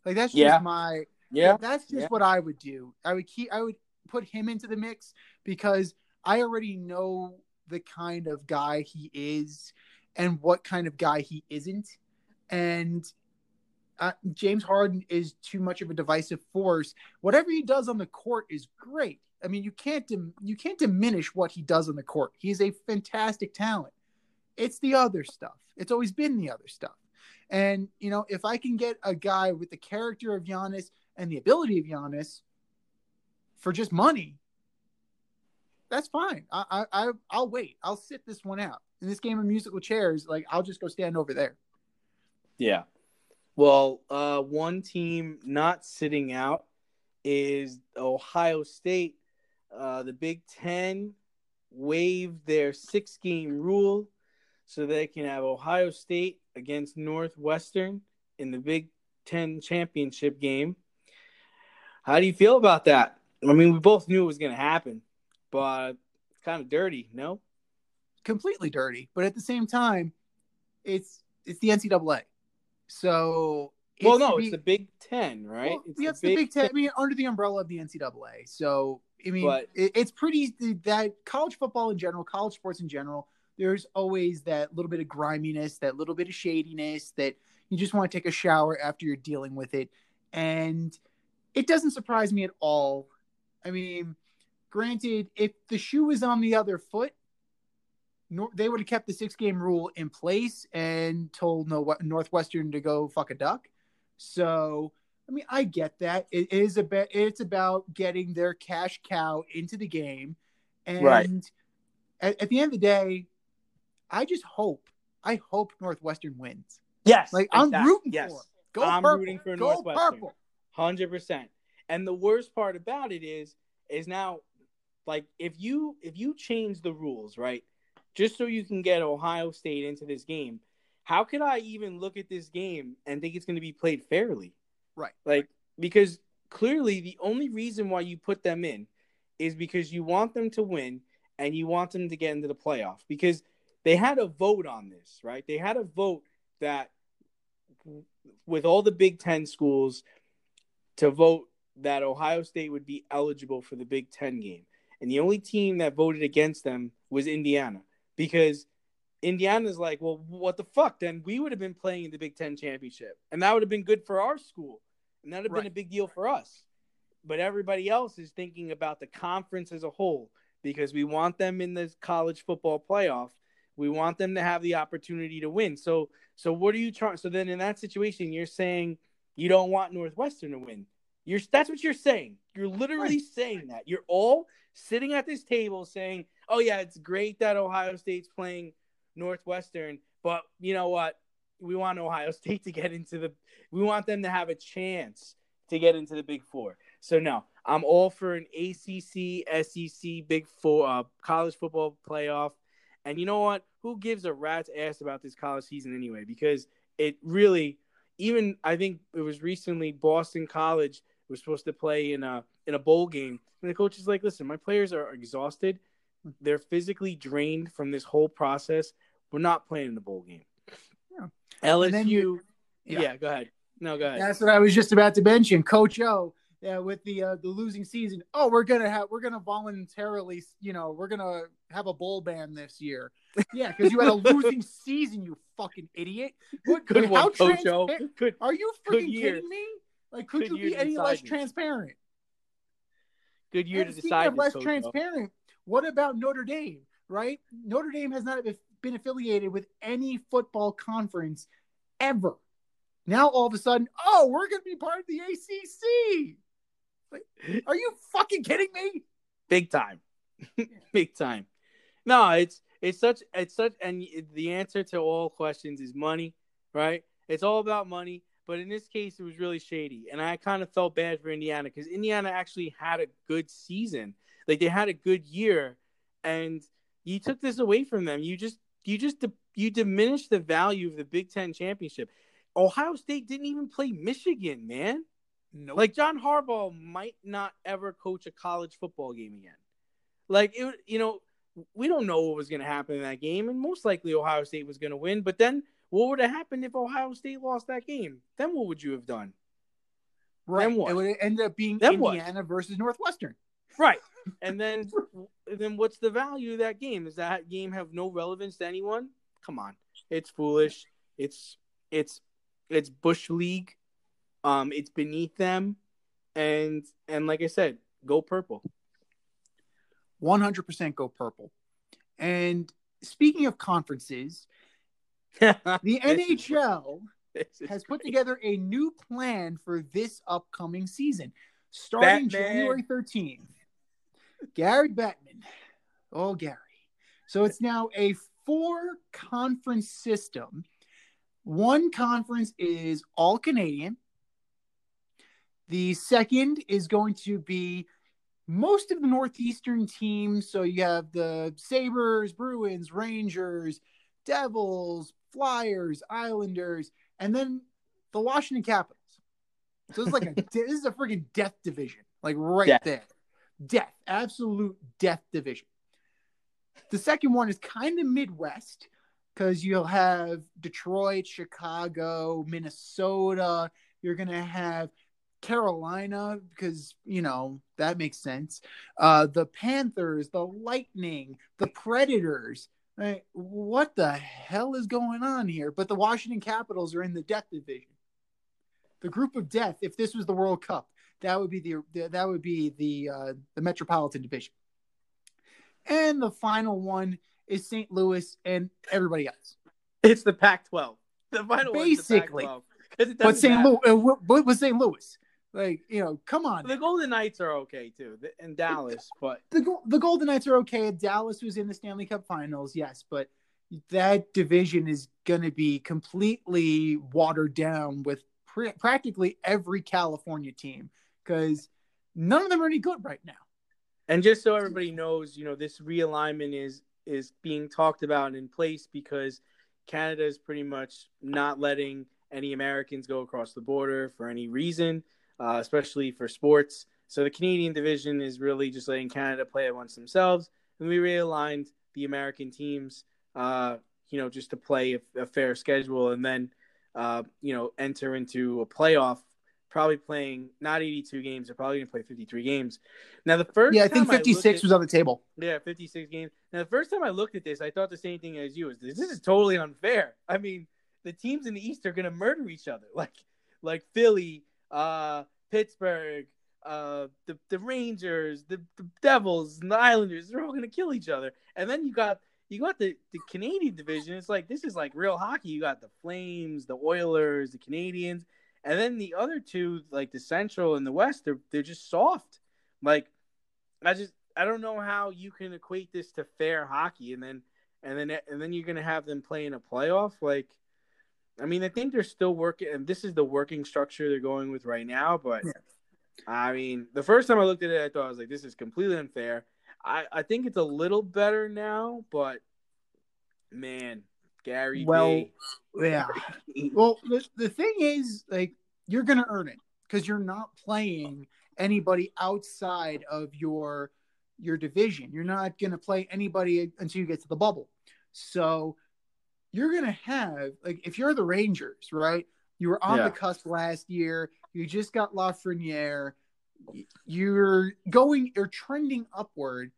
Like that's just yeah. my yeah. That's just yeah. what I would do. I would keep. I would put him into the mix because I already know the kind of guy he is and what kind of guy he isn't. And uh, James Harden is too much of a divisive force. Whatever he does on the court is great. I mean, you can't dim- you can't diminish what he does on the court. He's a fantastic talent. It's the other stuff. It's always been the other stuff. And you know, if I can get a guy with the character of Giannis and the ability of Giannis for just money, that's fine. I I I'll wait. I'll sit this one out. In this game of musical chairs, like I'll just go stand over there. Yeah, well, uh, one team not sitting out is Ohio State. Uh, the Big Ten waived their six game rule so they can have Ohio State against Northwestern in the Big Ten championship game. How do you feel about that? I mean, we both knew it was going to happen, but it's kind of dirty, no? Completely dirty, but at the same time, it's it's the NCAA. So well, no, it's the Big Ten, right? Well, it's yeah, the Big the Big Ten. Ten. I mean, under the umbrella of the NCAA. So I mean, but, it, it's pretty that college football in general, college sports in general. There's always that little bit of griminess, that little bit of shadiness that you just want to take a shower after you're dealing with it, and it doesn't surprise me at all. I mean, granted, if the shoe was on the other foot, they would have kept the six game rule in place and told no Northwestern to go fuck a duck. So, I mean, I get that. It is about it's about getting their cash cow into the game, and right. at, at the end of the day, I just hope I hope Northwestern wins. Yes, like I'm rooting yes. for. Go I'm purple. rooting for Go Northwestern. Hundred percent. And the worst part about it is, is now, like if you if you change the rules, right? Just so you can get Ohio State into this game. How could I even look at this game and think it's going to be played fairly? Right. Like because clearly the only reason why you put them in is because you want them to win and you want them to get into the playoff because they had a vote on this, right? They had a vote that with all the Big 10 schools to vote that Ohio State would be eligible for the Big 10 game. And the only team that voted against them was Indiana because Indiana's like, well, what the fuck? Then we would have been playing in the Big Ten championship, and that would have been good for our school, and that would have Right. been a big deal for us. But everybody else is thinking about the conference as a whole because we want them in the college football playoff. We want them to have the opportunity to win. So, so what are you trying? So then, in that situation, you're saying you don't want Northwestern to win. You're that's what you're saying. You're literally saying that. You're all sitting at this table saying, "Oh yeah, it's great that Ohio State's playing Northwestern, but you know what? We want Ohio State to get into the we want them to have a chance to get into the Big 4." So no, I'm all for an ACC, SEC, Big 4 uh, college football playoff. And you know what? Who gives a rat's ass about this college season anyway? Because it really even I think it was recently Boston College was supposed to play in a in a bowl game, and the coach is like, "Listen, my players are exhausted. They're physically drained from this whole process. We're not playing in the bowl game." Yeah. LSU, you- yeah. yeah. go ahead. No, go ahead. That's what I was just about to mention. Coach O, uh, with the uh, the losing season. Oh, we're gonna have we're gonna voluntarily, you know, we're gonna have a bowl ban this year. Yeah, because you had a losing season, you fucking idiot. What, Good one, Coach O. Good. Are you freaking kidding me? Like, could Good you be any less transparent? Good year And to decide of less transparent, what about Notre Dame? Right? Notre Dame has not been affiliated with any football conference ever. Now all of a sudden, oh, we're going to be part of the ACC. Are you fucking kidding me? big time big time no it's it's such it's such and the answer to all questions is money right it's all about money but in this case it was really shady and i kind of felt bad for indiana because indiana actually had a good season like they had a good year and you took this away from them you just you just you diminished the value of the big ten championship ohio state didn't even play michigan man No. like John Harbaugh might not ever coach a college football game again. Like it, you know, we don't know what was going to happen in that game, and most likely Ohio State was going to win. But then, what would have happened if Ohio State lost that game? Then what would you have done? right. then what? It would end up being Then what? Indiana versus Northwestern. Right. And then, then what's the value of that game? Does that game have no relevance to anyone? Come on, it's foolish. It's it's it's Bush League. Um, it's beneath them, and and like I said, go purple. 100% go purple. And speaking of conferences, the the NHL has put great. together a new plan for this upcoming season. Starting Batman. January 13th, Gary Bettman. Oh, Gary. So it's now a four conference system. One conference is all Canadian. The second is going to be most of the Northeastern teams. So you have the Sabres, Bruins, Rangers, Devils, Flyers, Islanders, and then the Washington Capitals. So it's like a this is a freaking death division, like right Death. there, death, absolute death division. The second one is kind of Midwest because you'll have Detroit, Chicago, Minnesota. You're gonna have Carolina because you know that makes sense. Uh, the Panthers, the Lightning, the Predators. Right? What the hell is going on here? But the Washington Capitals are in the death division. The group of death. If this was the World Cup, that would be the that would be the uh, the Metropolitan Division. And the final one is St. Louis and everybody else. It's the Pac-12. The final the Basically. Pac-12. 'Cause it But St. Louis, uh, what- what St. Louis? Like you know, come on. The Golden Knights are okay too, the- and Dallas, but the the Golden Knights are okay. Dallas was in the Stanley Cup Finals, yes, but that division is going to be completely watered down with pr- practically every California team because none of them are any good right now. And just so everybody knows, you know, this realignment is is being talked about and in place because Canada is pretty much not letting any Americans go across the border for any reason, uh, especially for sports. So the Canadian division is really just letting Canada play amongst themselves, and we realigned the American teams, uh, you know, just to play a, a fair schedule, and then, uh, you know, enter into a playoff. Probably playing not 82 games. They're probably going to play 53 games. Now the first, Yeah, I think time 56 at- was on the table. yeah, 56 games. Now, the first time I looked at this, I thought the same thing as you. Is this, this is totally unfair. I mean, the teams in the East are going to murder each other, like like Philly, uh, Pittsburgh, uh, the the Rangers, the, the Devils, and the Islanders. They're all going to kill each other. And then you got you got the the Canadian division. It's like this is like real hockey. You got the Flames, the Oilers, the Canadiens, and then the other two, like the Central and the West, they're they're just soft. Like I just I don't know how you can equate this to fair hockey and then and then and then you're gonna have them play in a playoff. Like I mean, I think they're still working and this is the working structure they're going with right now, but Yeah. I mean, the first time I looked at it, I thought I was like, this is completely unfair. I, I think it's a little better now, but man, Gary Well. Yeah. Well, the, the thing is, like, you're going to earn it because you're not playing anybody outside of your your division. You're not going to play anybody until you get to the bubble. So you're going to have like if you're the Rangers, right? You were on Yeah. the cusp last year. You just got Lafreniere. You're going. You're trending upward.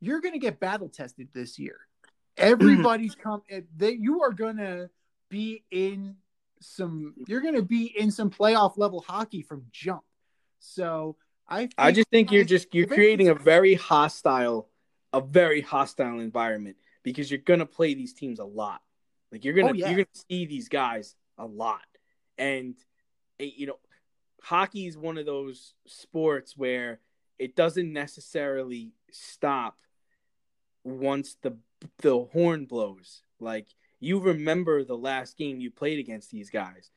You're going to get battle tested this year. Everybody's come. that you are going to be in some. You're to be in some playoff level hockey from jump. So I. I just think you're just you're creating a very hostile, a very hostile environment because you're gonna play these teams a lot. Like you're gonna Oh, yeah. you're gonna see these guys a lot, and eh, you know, hockey is one of those sports where it doesn't necessarily stop once the the horn blows. Like you remember the last game you played against these guys.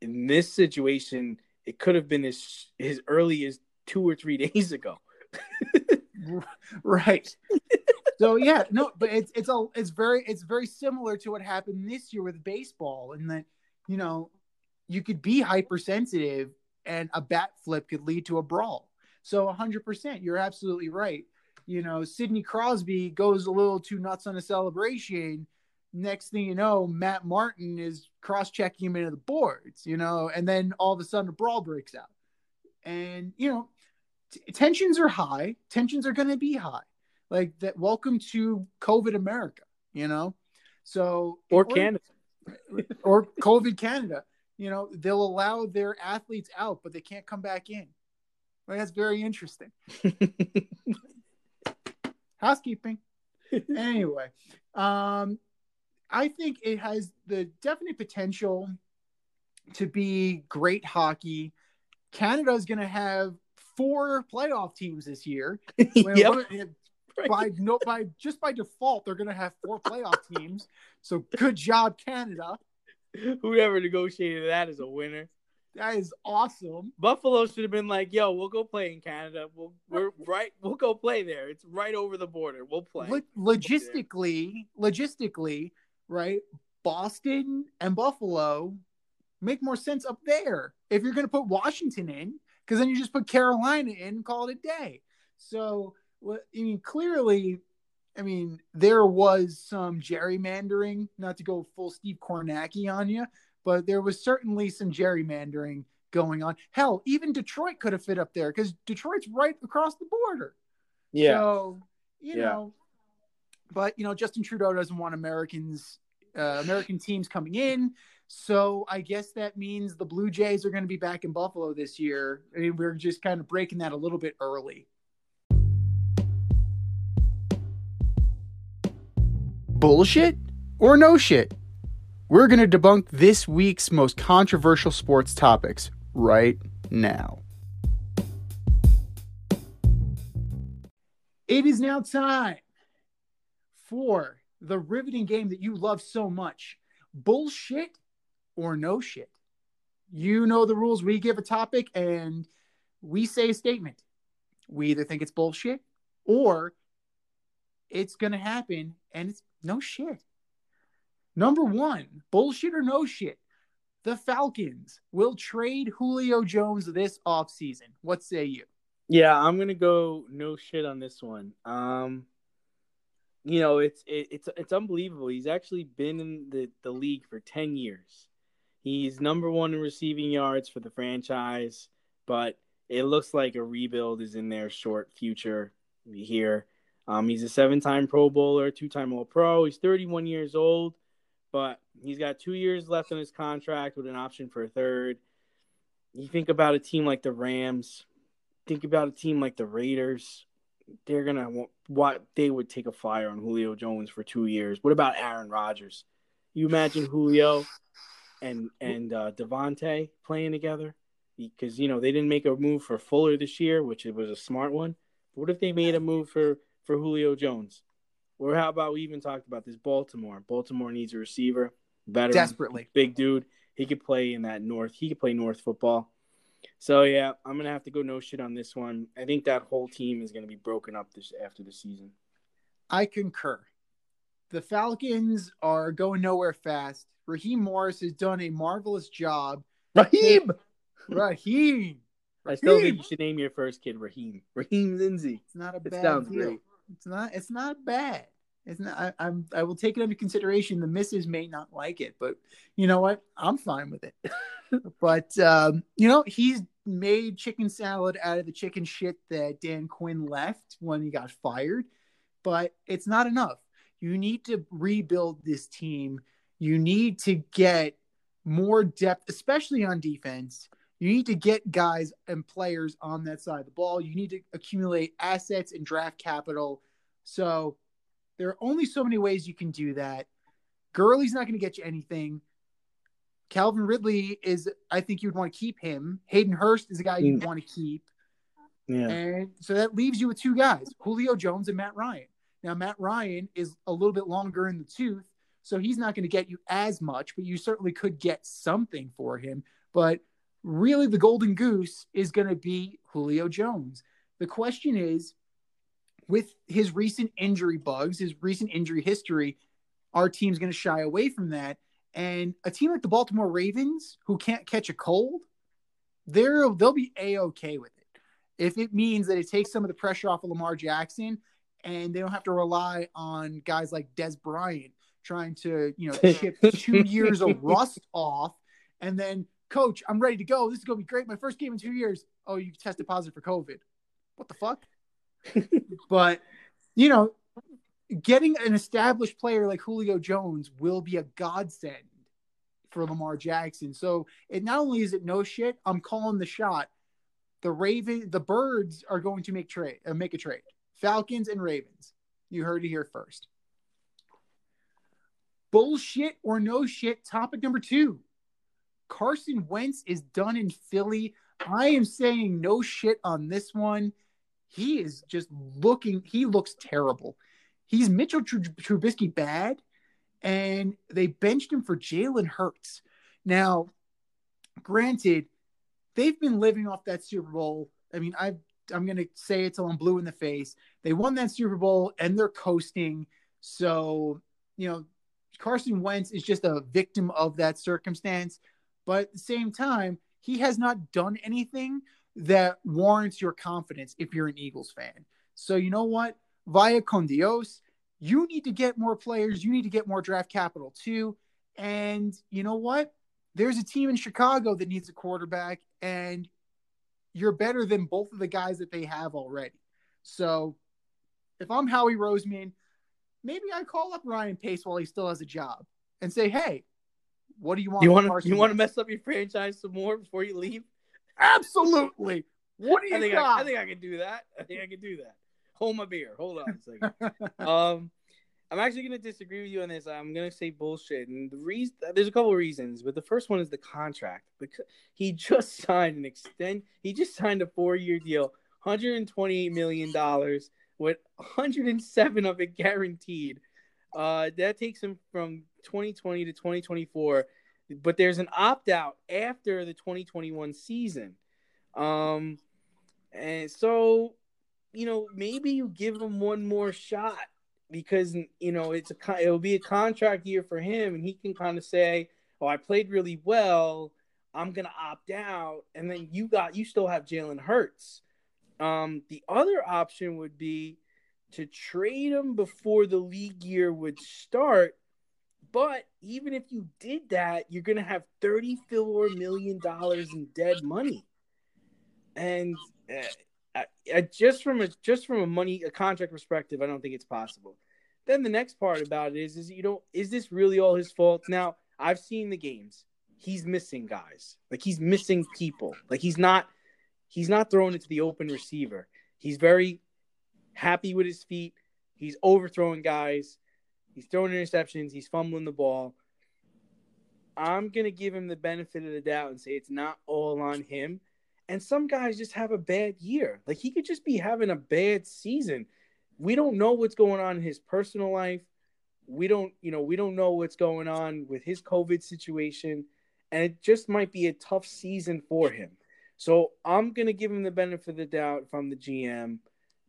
In this situation, it could have been as as early as two or three days ago. right so yeah no but it's it's all it's very it's very similar to what happened this year with baseball and that you know you could be hypersensitive and a bat flip could lead to a brawl so 100% you're absolutely right you know sidney crosby goes a little too nuts on a celebration. Next thing you know matt martin is cross-checking him into the boards you know and then all of a sudden a brawl breaks out. And you know t- tensions are high. Tensions are going to be high. Like that welcome to covid america you know? So Or Canada. or covid canada. You know they'll allow their athletes out but they can't come back in. Like, that's very interesting housekeeping. Anyway um i think it has the definite potential to be great hockey. Canada is going to have four playoff teams this year. Yep. by no by just by default they're going to have four playoff teams. So good job canada. Whoever negotiated that is a winner. That is awesome Buffalo should have been like, "Yo, we'll go play in Canada. We'll we're right. We'll go play there. It's right over the border. We'll play." Lo- logistically logistically right boston and buffalo make more sense up there if you're going to put washington in because then you just put carolina in and call it a day so well, i mean clearly i mean there was some gerrymandering not to go full steve kornacki on you but there was certainly some gerrymandering going on hell even detroit could have fit up there because detroit's right across the border yeah. so, you Yeah. know, but you know, Justin Trudeau doesn't want Americans, uh, American teams coming in. So I guess that means the Blue Jays are going to be back in Buffalo this year. I mean, we're just kind of breaking that a little bit early. Bullshit or no shit? We're going to debunk this week's most controversial sports topics right now. It is now time for the riveting game that you love so much bullshit or no shit. You know the rules. We give a topic and we say a statement. We either think it's bullshit or it's going to happen and it's no shit. Number one, bullshit or no shit. the Falcons will trade Julio Jones this offseason. What say you? Yeah, I'm gonna go no shit on this one. Um, you know, it's it, it's it's unbelievable. He's actually been in the, the league for ten years. He's number one in receiving yards for the franchise, but it looks like a rebuild is in their short future here. Um, he's a seven-time Pro Bowler, two-time All-Pro. He's 31 years old, but he's got two years left on his contract with an option for a third. You think about a team like the Rams, think about a team like the Raiders. They're gonna what they would take a flyer on Julio Jones for two years. What about Aaron Rodgers? You imagine Julio and and uh, Davante playing together because you know they didn't make a move for Fuller this year, which it was a smart one. What if they made a move for for Julio Jones? Or how about we even talked about this Baltimore? Baltimore needs a receiver, better Desperately. big dude. He could play in that North. He could play North football. So yeah, I'm gonna have to go no shit on this one. I think that whole team is gonna be broken up this after the season. I concur. The Falcons are going nowhere fast. Raheem Morris has done a marvelous job. Raheem. Raheem. I still think you should name your first kid Raheem. Raheem Lindsay. It's not a bad It sounds deal. great. It's not. It's not bad. It's not. I, I'm. I will take it under consideration. The missus may not like it, but you know what? I'm fine with it. but um, you know, he's made chicken salad out of the chicken shit that Dan Quinn left when he got fired. But it's not enough. You need to rebuild this team. You need to get more depth, especially on defense. You need to get guys and players on that side of the ball. You need to accumulate assets and draft capital. So there are only so many ways you can do that. Gurley's not going to get you anything. Calvin Ridley is, I think you'd want to keep him. Hayden Hurst is a guy you'd Mm. want to keep. Yeah. And so that leaves you with two guys, Julio Jones and Matt Ryan. Now, Matt Ryan is a little bit longer in the tooth, so he's not going to get you as much, but you certainly could get something for him. But really, the golden goose is going to be Julio Jones. The question is with his recent injury bugs, his recent injury history, our team's going to shy away from that. And a team like the Baltimore Ravens, who can't catch a cold, they're, they'll be a okay with it if it means that it takes some of the pressure off of Lamar Jackson and they don't have to rely on guys like Dez Bryant trying to, you know, chip two years of rust off and then coach, I'm ready to go. This is gonna be great. My first game in two years. Oh, you tested positive for COVID. What the fuck? but you know, getting an established player like Julio Jones will be a godsend for Lamar Jackson. So it not only is it no shit, I'm calling the shot the Raven, the Birds are going to make trade, uh, make a trade. Falcons and Ravens. You heard it here first. Bullshit or no shit. Topic number two. Carson Wentz is done in Philly. I am saying no shit on this one. He is just looking. He looks terrible. He's Mitchell Tr- Trubisky bad, and they benched him for Jalen Hurts. Now, granted, they've been living off that Super Bowl. I mean, I I'm gonna say it till I'm blue in the face. They won that Super Bowl and they're coasting. So you know, Carson Wentz is just a victim of that circumstance. But at the same time, he has not done anything that warrants your confidence if you're an Eagles fan. So you know what? Via con Dios, you need to get more players. You need to get more draft capital too. And you know what? There's a team in Chicago that needs a quarterback, and you're better than both of the guys that they have already. So if I'm Howie Roseman, maybe I call up Ryan Pace while he still has a job and say, "Hey, what do you want? You want to you want to mess up your franchise some more before you leave? Absolutely. What do you I think got? I, I think I can do that. I think I can do that. Hold my beer. Hold on a second. um, I'm actually going to disagree with you on this. I'm going to say bullshit, and the reason there's a couple of reasons, but the first one is the contract because he just signed an extend. He just signed a four year deal, 128 million dollars, with 107 of it guaranteed. Uh, that takes him from 2020 to 2024, but there's an opt out after the 2021 season. Um, and so you know, maybe you give him one more shot because you know it's a it'll be a contract year for him, and he can kind of say, oh, I played really well. I'm gonna opt out, and then you got you still have Jalen Hurts. Um, the other option would be to trade him before the league year would start. But even if you did that, you're gonna have thirty-four million dollars in dead money, and uh, just from a just from a money a contract perspective, I don't think it's possible. Then the next part about it is is you know is this really all his fault? Now I've seen the games. He's missing guys. Like he's missing people. Like he's not he's not throwing it to the open receiver. He's very happy with his feet. He's overthrowing guys. He's throwing interceptions. He's fumbling the ball. I'm going to give him the benefit of the doubt and say it's not all on him. And some guys just have a bad year. Like he could just be having a bad season. We don't know what's going on in his personal life. We don't, you know, we don't know what's going on with his COVID situation. And it just might be a tough season for him. So I'm going to give him the benefit of the doubt from the GM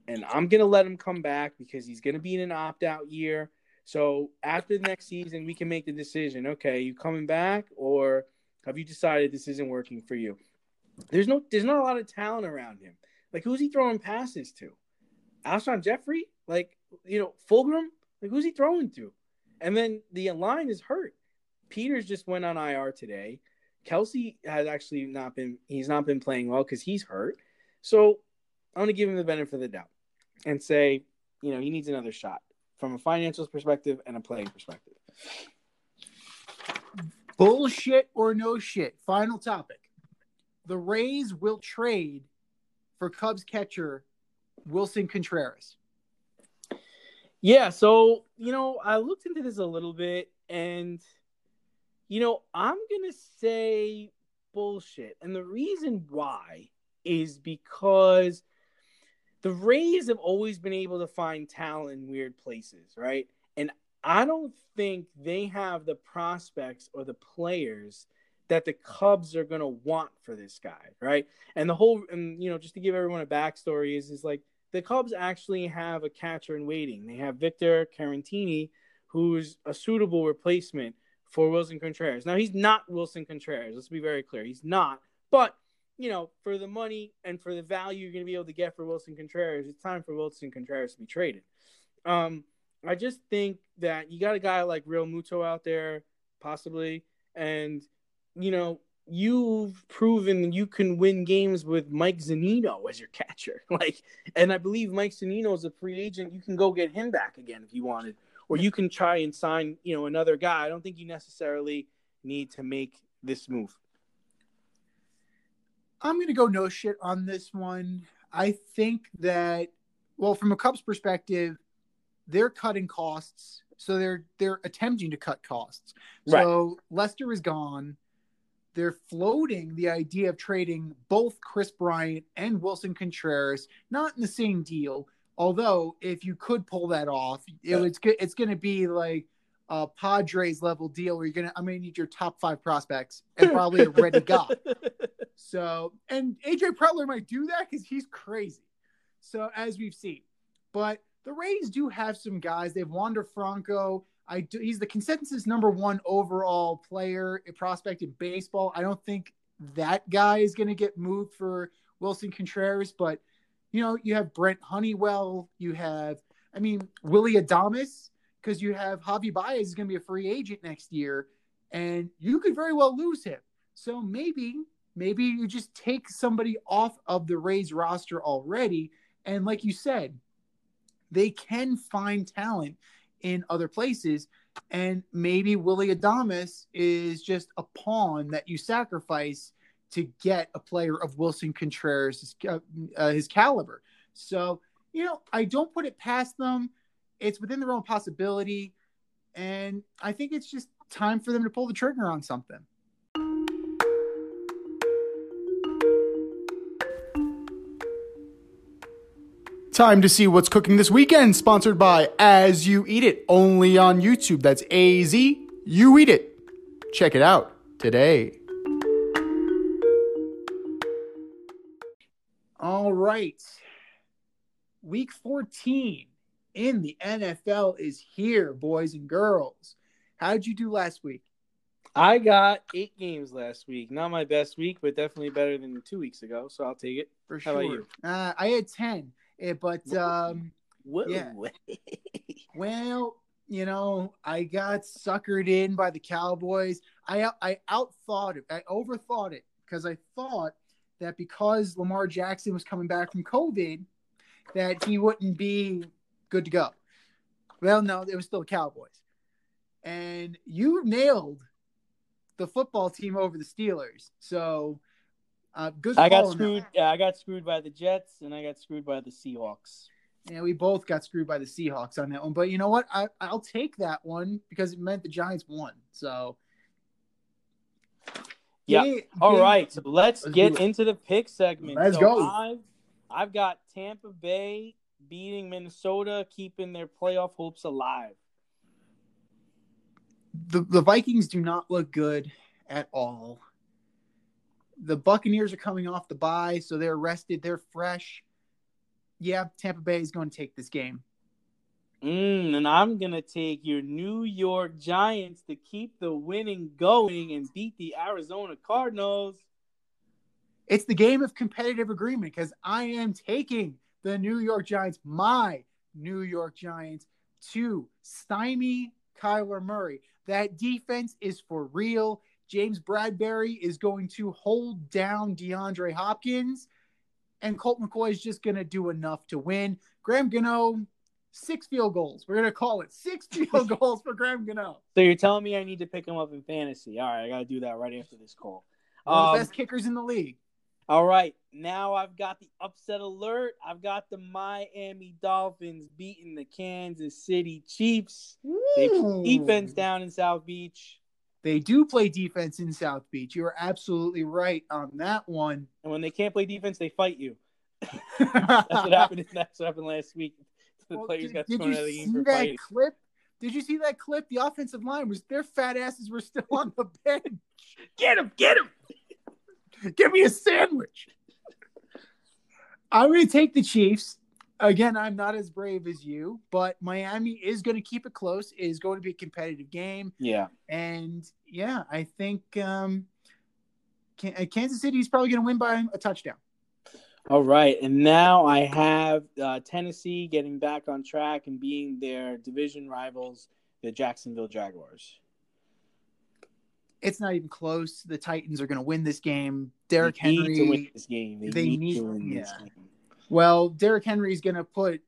and I'm gonna let him come back because he's gonna be in an opt out year. So after the next season, we can make the decision. Okay, you coming back, or have you decided this isn't working for you? There's no, there's not a lot of talent around him. Like who's he throwing passes to? Alshon Jeffery? like you know Fulgham, like who's he throwing to? And then the line is hurt. Peters just went on IR today. Kelce has actually not been he's not been playing well because he's hurt. So I'm gonna give him the benefit of the doubt and say, you know, he needs another shot from a financials perspective and a playing perspective. Bullshit or no shit. Final topic. The Rays will trade for Cubs catcher Willson Contreras. Yeah, so, you know, I looked into this a little bit and you know, I'm going to say bullshit. And the reason why is because the Rays have always been able to find talent in weird places, right? And I don't think they have the prospects or the players that the Cubs are going to want for this guy, right? And the whole, and you know, just to give everyone a backstory, is is like the Cubs actually have a catcher in waiting. They have Victor Caratini, who's a suitable replacement for Willson Contreras. Now he's not Willson Contreras. Let's be very clear, he's not. But you know, for the money and for the value you're going to be able to get for Willson Contreras, it's time for Willson Contreras to be traded. Um, I just think that you got a guy like Realmuto out there, possibly, and you know, you've proven you can win games with Mike Zunino as your catcher. Like, and I believe Mike Zunino is a free agent. You can go get him back again if you wanted, or you can try and sign, you know, another guy. I don't think you necessarily need to make this move. I'm going to go no shit on this one. I think that, well, from a Cubs perspective, they're cutting costs, so they're they're attempting to cut costs. Right. So Lester is gone. They're floating the idea of trading both Kris Bryant and Willson Contreras, not in the same deal. Although, if you could pull that off, it, it's it's going to be like a Padres level deal where you're gonna. I'm gonna need your top five prospects and probably a ready guy. So, and AJ Preller might do that because he's crazy. So, as we've seen, but the Rays do have some guys. They have Wander Franco. I do, he's the consensus number one overall player, prospect in baseball. I don't think that guy is going to get moved for Willson Contreras, but you know, you have Brent Honeywell. You have, I mean, Willie Adames, because you have Javi Baez is going to be a free agent next year, and you could very well lose him. So maybe Maybe you just take somebody off of the Rays roster already. And like you said, they can find talent in other places. And maybe Willie Adames is just a pawn that you sacrifice to get a player of Willson Contreras' uh, uh, his caliber. So, you know, I don't put it past them. It's within their own possibility. And I think it's just time for them to pull the trigger on something. Time to see what's cooking this weekend, sponsored by As You Eat It, only on YouTube. That's A Z You Eat It. Check it out today. All right. Week 14 in the NFL is here, boys and girls. How did you do last week? I got eight games last week. Not my best week, but definitely better than two weeks ago. So I'll take it. For How sure. about you? Uh, I had ten, eh, but um, Whoa. Yeah. well, you know, I got suckered in by the Cowboys. I I outthought it. I overthought it because I thought that because Lamar Jackson was coming back from COVID, that he wouldn't be good to go. Well, no, it was still the Cowboys, and you nailed the football team over the Steelers. So, uh, good. I got call on that. screwed. Yeah, I got screwed by the Jets, and I got screwed by the Seahawks. Yeah, we both got screwed by the Seahawks on that one. But you know what? I, I'll take that one because it meant the Giants won. So, Yeah. All right, so let's, Let's get into the pick segment. Let's So go. I've, I've got Tampa Bay beating Minnesota, keeping their playoff hopes alive. The, the Vikings do not look good at all. The Buccaneers are coming off the bye, so they're rested. They're fresh. Yeah, Tampa Bay is going to take this game. Mm, and I'm gonna take your New York Giants to keep the winning going and beat the Arizona Cardinals. It's the game of competitive agreement because I am taking the New York Giants, my New York Giants, to stymie Kyler Murray. That defense is for real. James Bradberry is going to hold down DeAndre Hopkins, and Colt McCoy is just going to do enough to win. Graham Gano, six field goals. We're going to call it six field goals for Graham Gano. So you're telling me I need to pick him up in fantasy? All right, I gotta do that right after this call. One of Um, the best kickers in the league. All right, now I've got the upset alert. I've got the Miami Dolphins beating the Kansas City Chiefs. They put defense down in South Beach, They do play defense in South Beach. You are absolutely right on that one. and when they can't play defense, they fight you. That's what happened. That's what happened last week. The Well, players did, got thrown you out of the see game for that fighting. clip? Did you see that clip? The offensive line was their fat asses were still on the bench. Get him! Get him! Give me a sandwich. I'm going to take the Chiefs. Again, I'm not as brave as you, but Miami is going to keep it close. It is going to be a competitive game, Yeah. and yeah, I think um, uh, Kansas City is probably going to win by a touchdown. All right, and now I have uh, Tennessee getting back on track and being their division rivals, the Jacksonville Jaguars. It's not even close. The Titans are going to win this game. Derrick they need to win Henry. this game. They, they need, need- to win this game. Well, Derrick Henry is going to put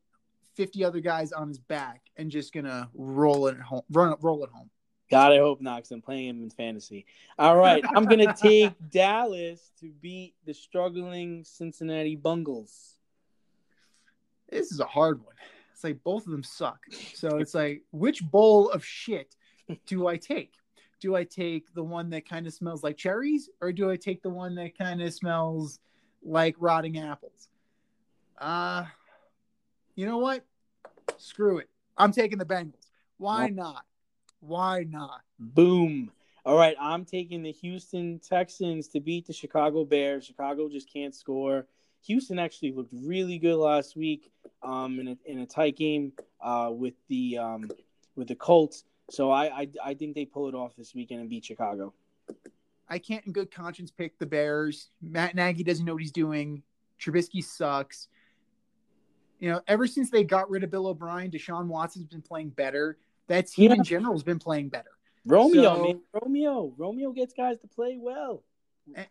50 other guys on his back and just going to roll it home. Run, roll it home. God, I hope not, I'm playing him in fantasy. All right, I'm gonna take Dallas to beat the struggling Cincinnati Bungles. This is a hard one. It's like both of them suck. So it's like, which bowl of shit do I take? Do I take the one that kind of smells like cherries, or do I take the one that kind of smells like rotting apples? Uh, you know what? Screw it. I'm taking the Bengals. Why not? Why not? Boom. All right, I'm taking the Houston Texans to beat the Chicago Bears. Chicago just can't score. Houston actually looked really good last week um, in, a, in a tight game uh, with the um, with the Colts. So I, I I think they pull it off this weekend and beat Chicago. I can't in good conscience pick the Bears. Matt Nagy doesn't know what he's doing. Trubisky sucks. You know, ever since they got rid of Bill O'Brien, Deshaun Watson's been playing better. That team Yeah. in general has been playing better. Romeo, So- man, Romeo, Romeo gets guys to play well.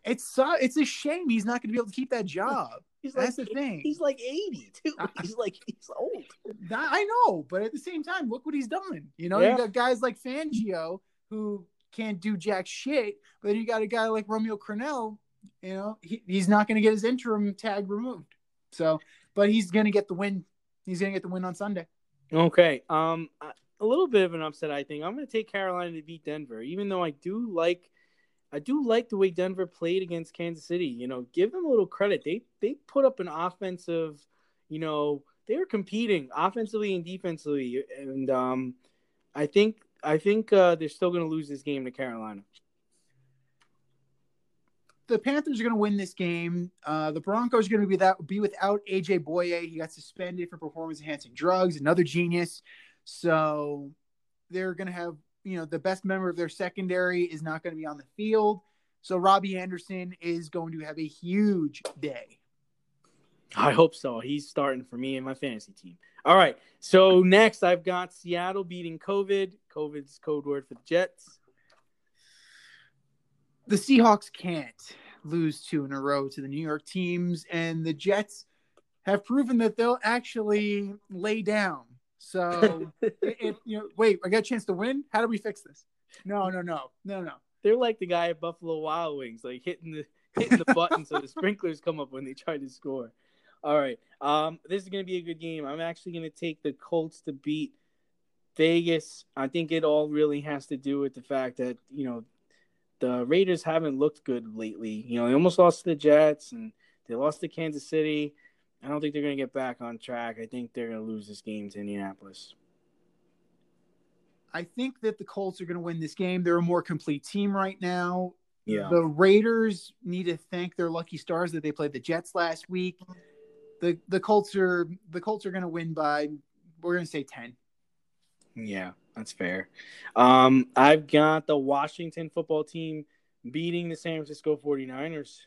It's it's a shame he's not going to be able to keep that job. He's That's like the thing. He's like 80 too. He's like he's old. I know, but at the same time, look what he's done. You know, Yeah. you got guys like Fangio who can't do jack shit, but then you got a guy like Romeo Crennel. You know, he, he's not going to get his interim tag removed. So, but he's going to get the win. He's going to get the win on Sunday. Okay. Um, a little bit of an upset, I think. I'm going to take Carolina to beat Denver, even though I do like, I do like the way Denver played against Kansas City. You know, give them a little credit. They they put up an offensive, you know, they were competing offensively and defensively, and um, I think I think uh, they're still going to lose this game to Carolina. The Panthers are going to win this game. Uh, the Broncos are going to be without be without AJ Bouye. He got suspended for performance enhancing drugs. Another genius. So they're going to have you know, the best member of their secondary is not going to be on the field. So Robbie Anderson is going to have a huge day. I hope so. He's starting for me and my fantasy team. All right. So next, I've got Seattle beating COVID. COVID's code word for the Jets. The Seahawks can't lose two in a row to the New York teams, and the Jets have proven that they'll actually lay down. So, if, you know, wait, I got a chance to win. How do we fix this? No, no, no, no, no. They're like the guy at Buffalo Wild Wings, like hitting the hitting the button so the sprinklers come up when they try to score. All right. Um, this is going to be a good game. I'm actually going to take the Colts to beat Vegas. I think it all really has to do with the fact that, you know, the Raiders haven't looked good lately. You know, they almost lost to the Jets and they lost to Kansas City. I don't think they're going to get back on track. I think they're going to lose this game to Indianapolis. I think that the Colts are going to win this game. They're a more complete team right now. Yeah. The Raiders need to thank their lucky stars that they played the Jets last week. The the Colts are the Colts are going to win by we're going to say 10. Yeah, that's fair. Um, I've got the Washington football team beating the San Francisco 49ers.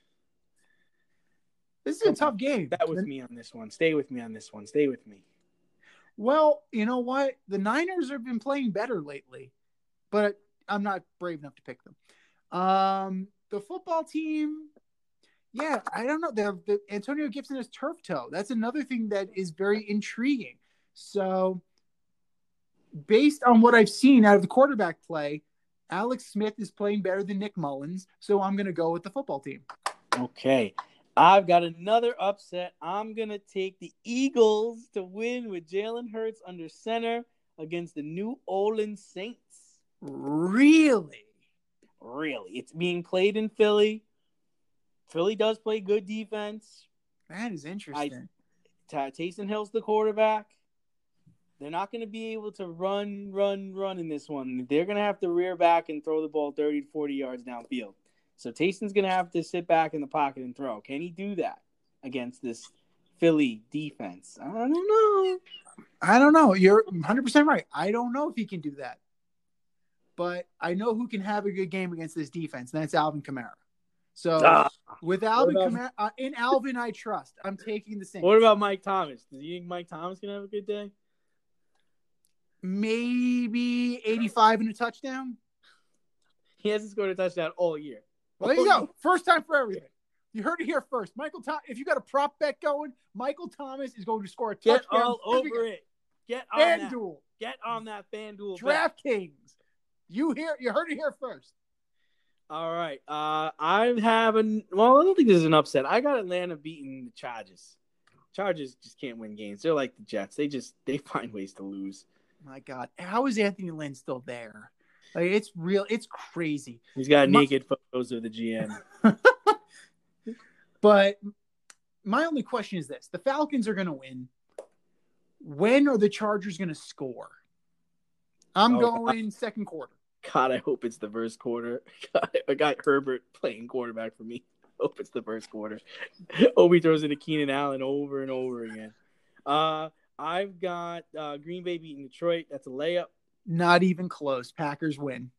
This is a tough game. That with me on this one. Stay with me on this one. Stay with me. Well, you know what? The Niners have been playing better lately, but I'm not brave enough to pick them. Um, the football team, yeah, I don't know. The, the Antonio Gibson has turf toe. That's another thing that is very intriguing. So, based on what I've seen out of the quarterback play, Alex Smith is playing better than Nick Mullens. So I'm going to go with the football team. Okay. I've got another upset. I'm going to take the Eagles to win with Jalen Hurts under center against the New Orleans Saints. Really? Really. It's being played in Philly. Philly does play good defense. That is interesting. I, Taysom Hill's the quarterback. They're not going to be able to run, run, run in this one. They're going to have to rear back and throw the ball 30 to 40 yards downfield. So Taysom's going to have to sit back in the pocket and throw. Can he do that against this Philly defense? I don't know. I don't know. You're 100% right. I don't know if he can do that. But I know who can have a good game against this defense, and that's Alvin Kamara. So Ah. with Alvin about- Kamara, uh, in Alvin, I trust. I'm taking the same. What about Mike Thomas? Do you think Mike Thomas can have a good day? maybe 85 and a touchdown? He hasn't scored a touchdown all year. Well, there you go. First time for everything. You heard it here first. Michael Thomas. If you got a prop bet going, Michael Thomas is going to score a touchdown. Get all over it. Get on that. FanDuel, Get on that FanDuel. DraftKings. You hear? You heard it here first. All right. Uh, I have an. Well, I don't think this is an upset. I got Atlanta beating the Chargers. Chargers just can't win games. They're like the Jets. They just they find ways to lose. My God, how is Anthony Lynn still there? Like it's real. It's crazy. He's got My- naked photos of the GM. But my only question is this: the Falcons are going to win. When are the Chargers going to score? I'm Oh, going second quarter. God, I hope it's the first quarter. God, I got Herbert playing quarterback for me. Hope it's the first quarter. He throws it to Keenan Allen over and over again. Uh, I've got uh, Green Bay beating Detroit. That's a layup. Not even close. Packers win.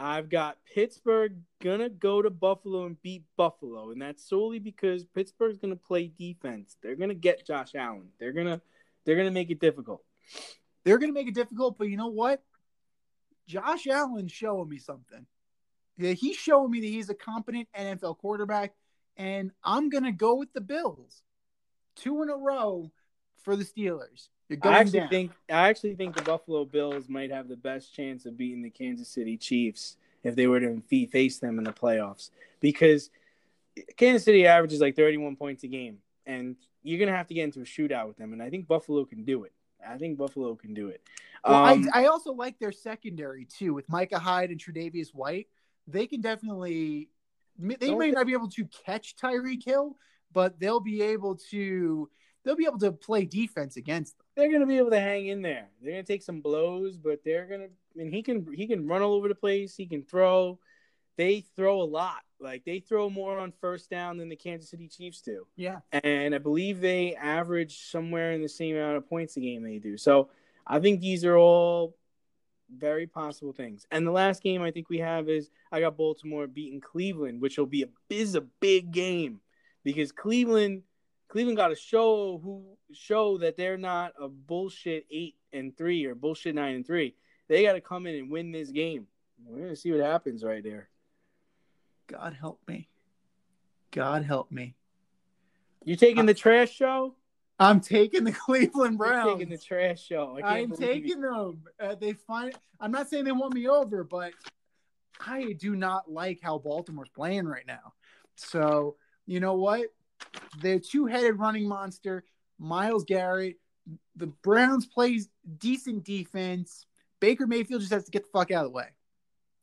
I've got Pittsburgh gonna go to Buffalo and beat Buffalo, and that's solely because Pittsburgh's gonna play defense. They're gonna get Josh Allen. They're gonna they're gonna make it difficult. They're to make it difficult, but you know what? Josh Allen's showing me something. Yeah, he's showing me that he's a competent NFL quarterback, and I'm to go with the Bills. Two in a row for the Steelers. Going I actually down. think I actually think the Buffalo Bills might have the best chance of beating the Kansas City Chiefs if they were to face them in the playoffs because Kansas City averages like 31 points a game, and you're gonna have to get into a shootout with them, and I think Buffalo can do it. I think Buffalo can do it. Well, Um, I, I also like their secondary too with Micah Hyde and Tre'Davious White. They can definitely. They may not be able to catch Tyreek Hill, but they'll be able to. They'll be able to play defense against them. They're gonna be able to hang in there. They're gonna take some blows, but they're gonna. Mean, he can he can run all over the place. He can throw. They throw a lot. Like they throw more on first down than the Kansas City Chiefs do. Yeah. and I believe they average somewhere in the same amount of points a game they do. So I think these are all very possible things. And the last game I think we have is I got Baltimore beating Cleveland, which will be a is a big game because Cleveland Cleveland got to show who show that they're not a bullshit eight and three or bullshit nine and three. They got to come in and win this game. We're gonna see what happens right there. God help me. God help me. You taking the trash show? I'm taking the Cleveland You're Browns. taking the trash show. I believe taking them. Uh, they find. I'm not saying they want me over, but I do not like how Baltimore's playing right now. So you know what? The two-headed running monster, Myles Garrett. The Browns plays decent defense. Baker Mayfield just has to get the fuck out of the way.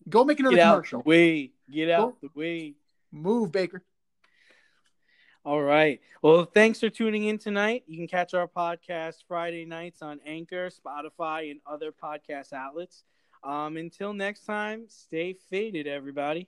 Go make another Get out commercial. way. Get out Go- the way. Move, Baker. All right. Well, thanks for tuning in tonight. You can catch our podcast Friday nights on Anchor, Spotify, and other podcast outlets. Um, until next time, stay faded, everybody.